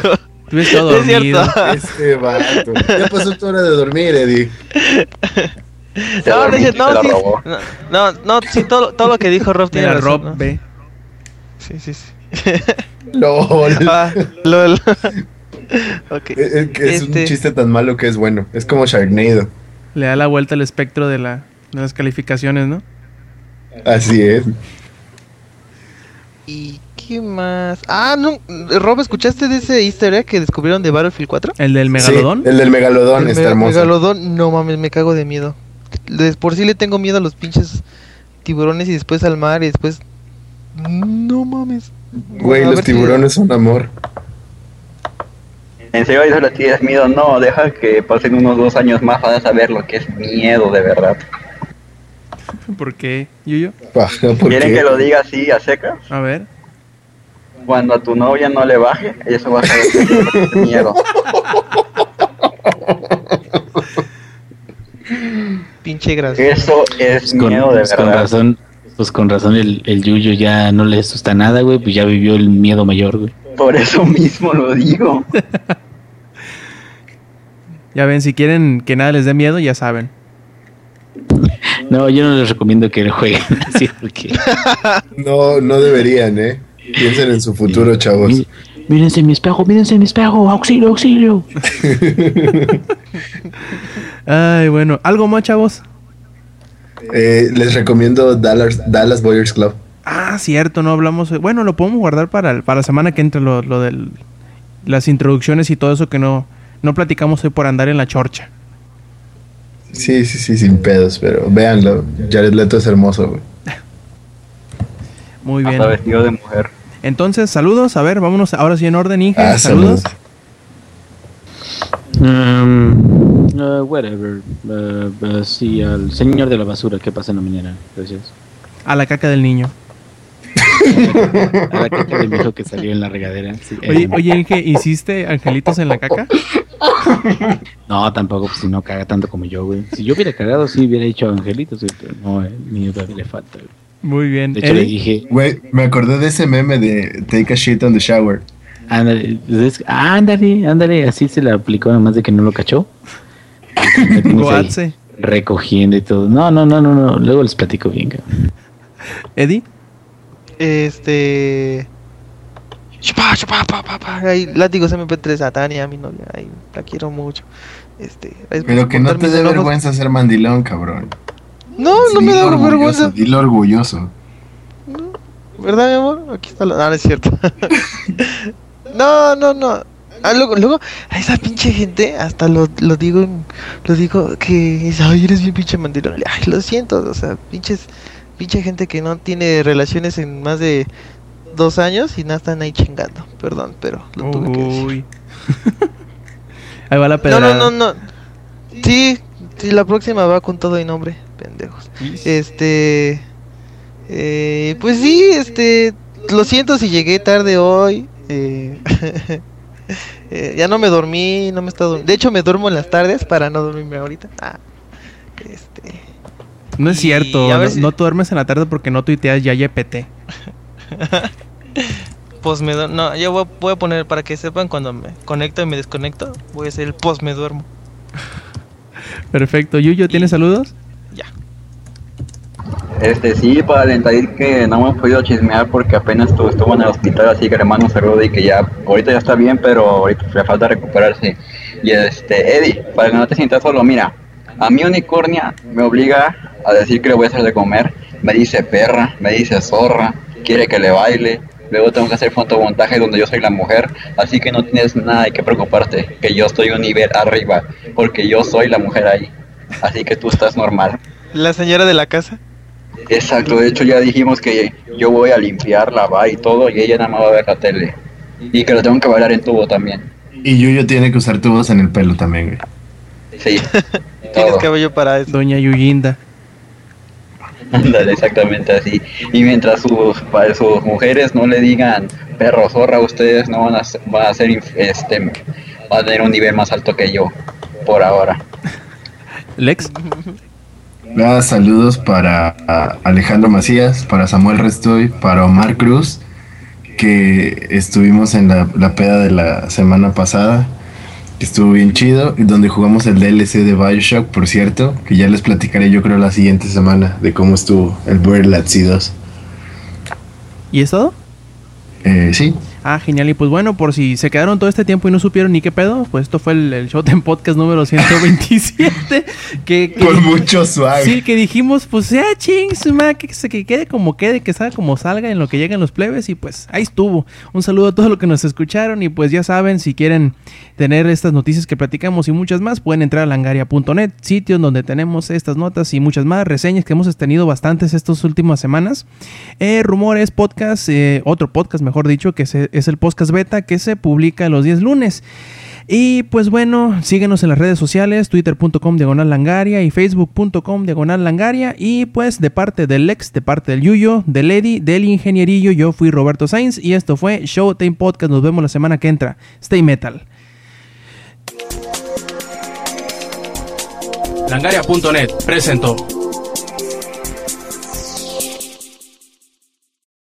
Tú todo Es cierto. dormido. Este vato. Ya pasó tu hora de dormir, Eddie. No, dije, no, sí, no, no, no, sí, todo, todo lo que dijo Rob tiene Mira, razón. Rob ¿no? ve. Sí, sí, sí. LOL. Ah, lol. ok. Es, es que es un Este- chiste tan malo que es bueno. Es como Sharknado. Le da la vuelta al espectro de, la, de las calificaciones, ¿no? Así es. ¿Y qué más? Ah, no, Rob, ¿escuchaste de ese easter egg que descubrieron de Battlefield 4? El del megalodón. Sí, el del megalodón El está me- hermoso. Megalodón, no mames, me cago de miedo. De por sí le tengo miedo a los pinches tiburones y después al mar y después... No mames. Güey, los si- tiburones son amor. En serio, eso le tienes miedo. No, deja que pasen unos dos años más para saber lo que es miedo de verdad. ¿Por qué, Yuyo? Paja, ¿por ¿Quieren qué? que lo diga así a secas? A ver. Cuando a tu novia no le baje, eso va a ser miedo. Pinche gracia. Eso es Pues con, miedo de pues con verdad. razón, pues con razón el, el Yuyo ya no le asusta nada, güey, pues ya vivió el miedo mayor, güey. Por eso mismo lo digo. Ya ven, si quieren que nada les dé miedo, ya saben. No, yo no les recomiendo que lo jueguen así, porque... No, no deberían, ¿eh? Piensen en su futuro, chavos. Mí- Mírense en mi espejo, mírense en mi espejo, auxilio, auxilio. Ay, bueno. ¿Algo más, chavos? Eh, les recomiendo Dallas, Dallas Boyers Club. Ah, cierto, no hablamos. Bueno, lo podemos guardar para, para la semana que entre, lo, lo del las introducciones y todo eso que no, no platicamos hoy por andar en la chorcha. Sí, sí, sí, sin pedos, pero véanlo. Jared Leto es hermoso, güey. Muy bien. Hasta vestido de mujer. Entonces, saludos. A ver, vámonos ahora sí en orden, Inge. Ah, saludos. saludos. Um, uh, whatever. Uh, uh, sí, al señor de la basura que pasa en la mañana. Gracias. A la caca del niño. a la caca de mi hijo que salió en la regadera. sí, Oye, eh, oye, Inge, ¿hiciste angelitos en la caca? No, tampoco, pues si no caga tanto como yo, güey. Si yo hubiera cagado, sí hubiera hecho angelitos, güey, pero no, eh, ni a le falta, güey. Muy bien. De hecho, le Eddie, dije, Güey, me acordé de ese meme de Take a shit on the shower. ándale, es- ándale, ándale, así se le aplicó, nada más de que no lo cachó. Ahí recogiendo y todo. No, no, no, no, no, luego les platico bien, cabrón. Eddie, Este. Chupa, chupa, pa, pa, pa. Ahí, látigos MP3 a Tania, a mi novia. Ahí, la quiero mucho. Este. Pero que no te dé vergüenza ser mandilón, cabrón. No, no me da vergüenza. Dilo orgulloso. ¿Verdad, mi amor? Aquí está la. No, no es cierto. no, no, no. Ah, luego, luego, a esa pinche gente, hasta lo, lo digo, lo digo que dice, ay, eres bien pinche mandilón. Ay, lo siento, o sea, pinches, pinche gente que no tiene relaciones en más de dos años y nada están ahí chingando. Perdón, pero lo tuve que decir. Ahí va la pedrada. no, no, no. Sí, sí, la próxima va con todo y nombre, pendejos. Este. Eh, pues sí, este. Lo siento si llegué tarde hoy. eh, eh, ya no me dormí, no me está De hecho, me duermo en las tardes para no dormirme ahorita. Ah, este. No es cierto. si- no duermes en la tarde porque no tuiteas ya YPT. Pues me duermo. No, yo voy, a- voy a poner para que sepan cuando me conecto y me desconecto. Voy a hacer el post me duermo. Perfecto. Yuyo, ¿tienes saludos? Ya. Este sí, para alentar que no hemos podido chismear porque apenas estuvo, estuvo en el hospital, así que un saludo y que ya, ahorita ya está bien, pero ahorita le falta recuperarse. Y este, Eddie, para que no te sientas solo, mira, a mí Unicornia me obliga a decir que le voy a hacer de comer, me dice perra, me dice zorra, quiere que le baile, luego tengo que hacer fotomontaje donde yo soy la mujer, así que no tienes nada de que preocuparte, que yo estoy un nivel arriba, porque yo soy la mujer ahí, así que tú estás normal. La señora de la casa. Exacto, de hecho ya dijimos que yo voy a limpiar, lavar y todo, y ella nada más va a ver la tele. Y que lo tengo que bailar en tubo también. Y Yuyo tiene que usar tubos en el pelo también, güey. Sí, Tienes cabello para eso. Doña Yuyinda. Ándale, exactamente así. Y mientras sus, para sus mujeres no le digan perro zorra, ustedes no van a, van a ser, este, van a tener un nivel más alto que yo, por ahora. Lex. Ah, saludos para Alejandro Macías, para Samuel Restoy, para Omar Cruz, que estuvimos en la, la peda de la semana pasada, que estuvo bien chido, y donde jugamos el DLC de Bioshock, por cierto, que ya les platicaré yo creo la siguiente semana de cómo estuvo el Borderlands 2. ¿Y es todo? Eh, sí, Ah, genial. Y pues bueno, por si se quedaron todo este tiempo y no supieron ni qué pedo, pues esto fue el, el Showtime Podcast número 127. que, que- con mucho swag. Sí, que dijimos, pues ya ching, que, que quede como quede, que salga como salga en lo que lleguen los plebes y pues ahí estuvo. Un saludo a todos los que nos escucharon y pues ya saben, si quieren tener estas noticias que platicamos y muchas más, pueden entrar a langaria.net, sitio en donde tenemos estas notas y muchas más, reseñas que hemos tenido bastantes estas últimas semanas, eh, rumores, podcast, eh, otro podcast mejor dicho, que se- es el podcast beta que se publica los 10 lunes. Y pues bueno, síguenos en las redes sociales, twitter.com diagonal langaria y facebook.com diagonal langaria. Y pues de parte del Lex, de parte del Yuyo, del Eddie, del Ingenierillo, yo fui Roberto Sainz y esto fue Showtime Podcast. Nos vemos la semana que entra. Stay metal. Langaria.net presentó.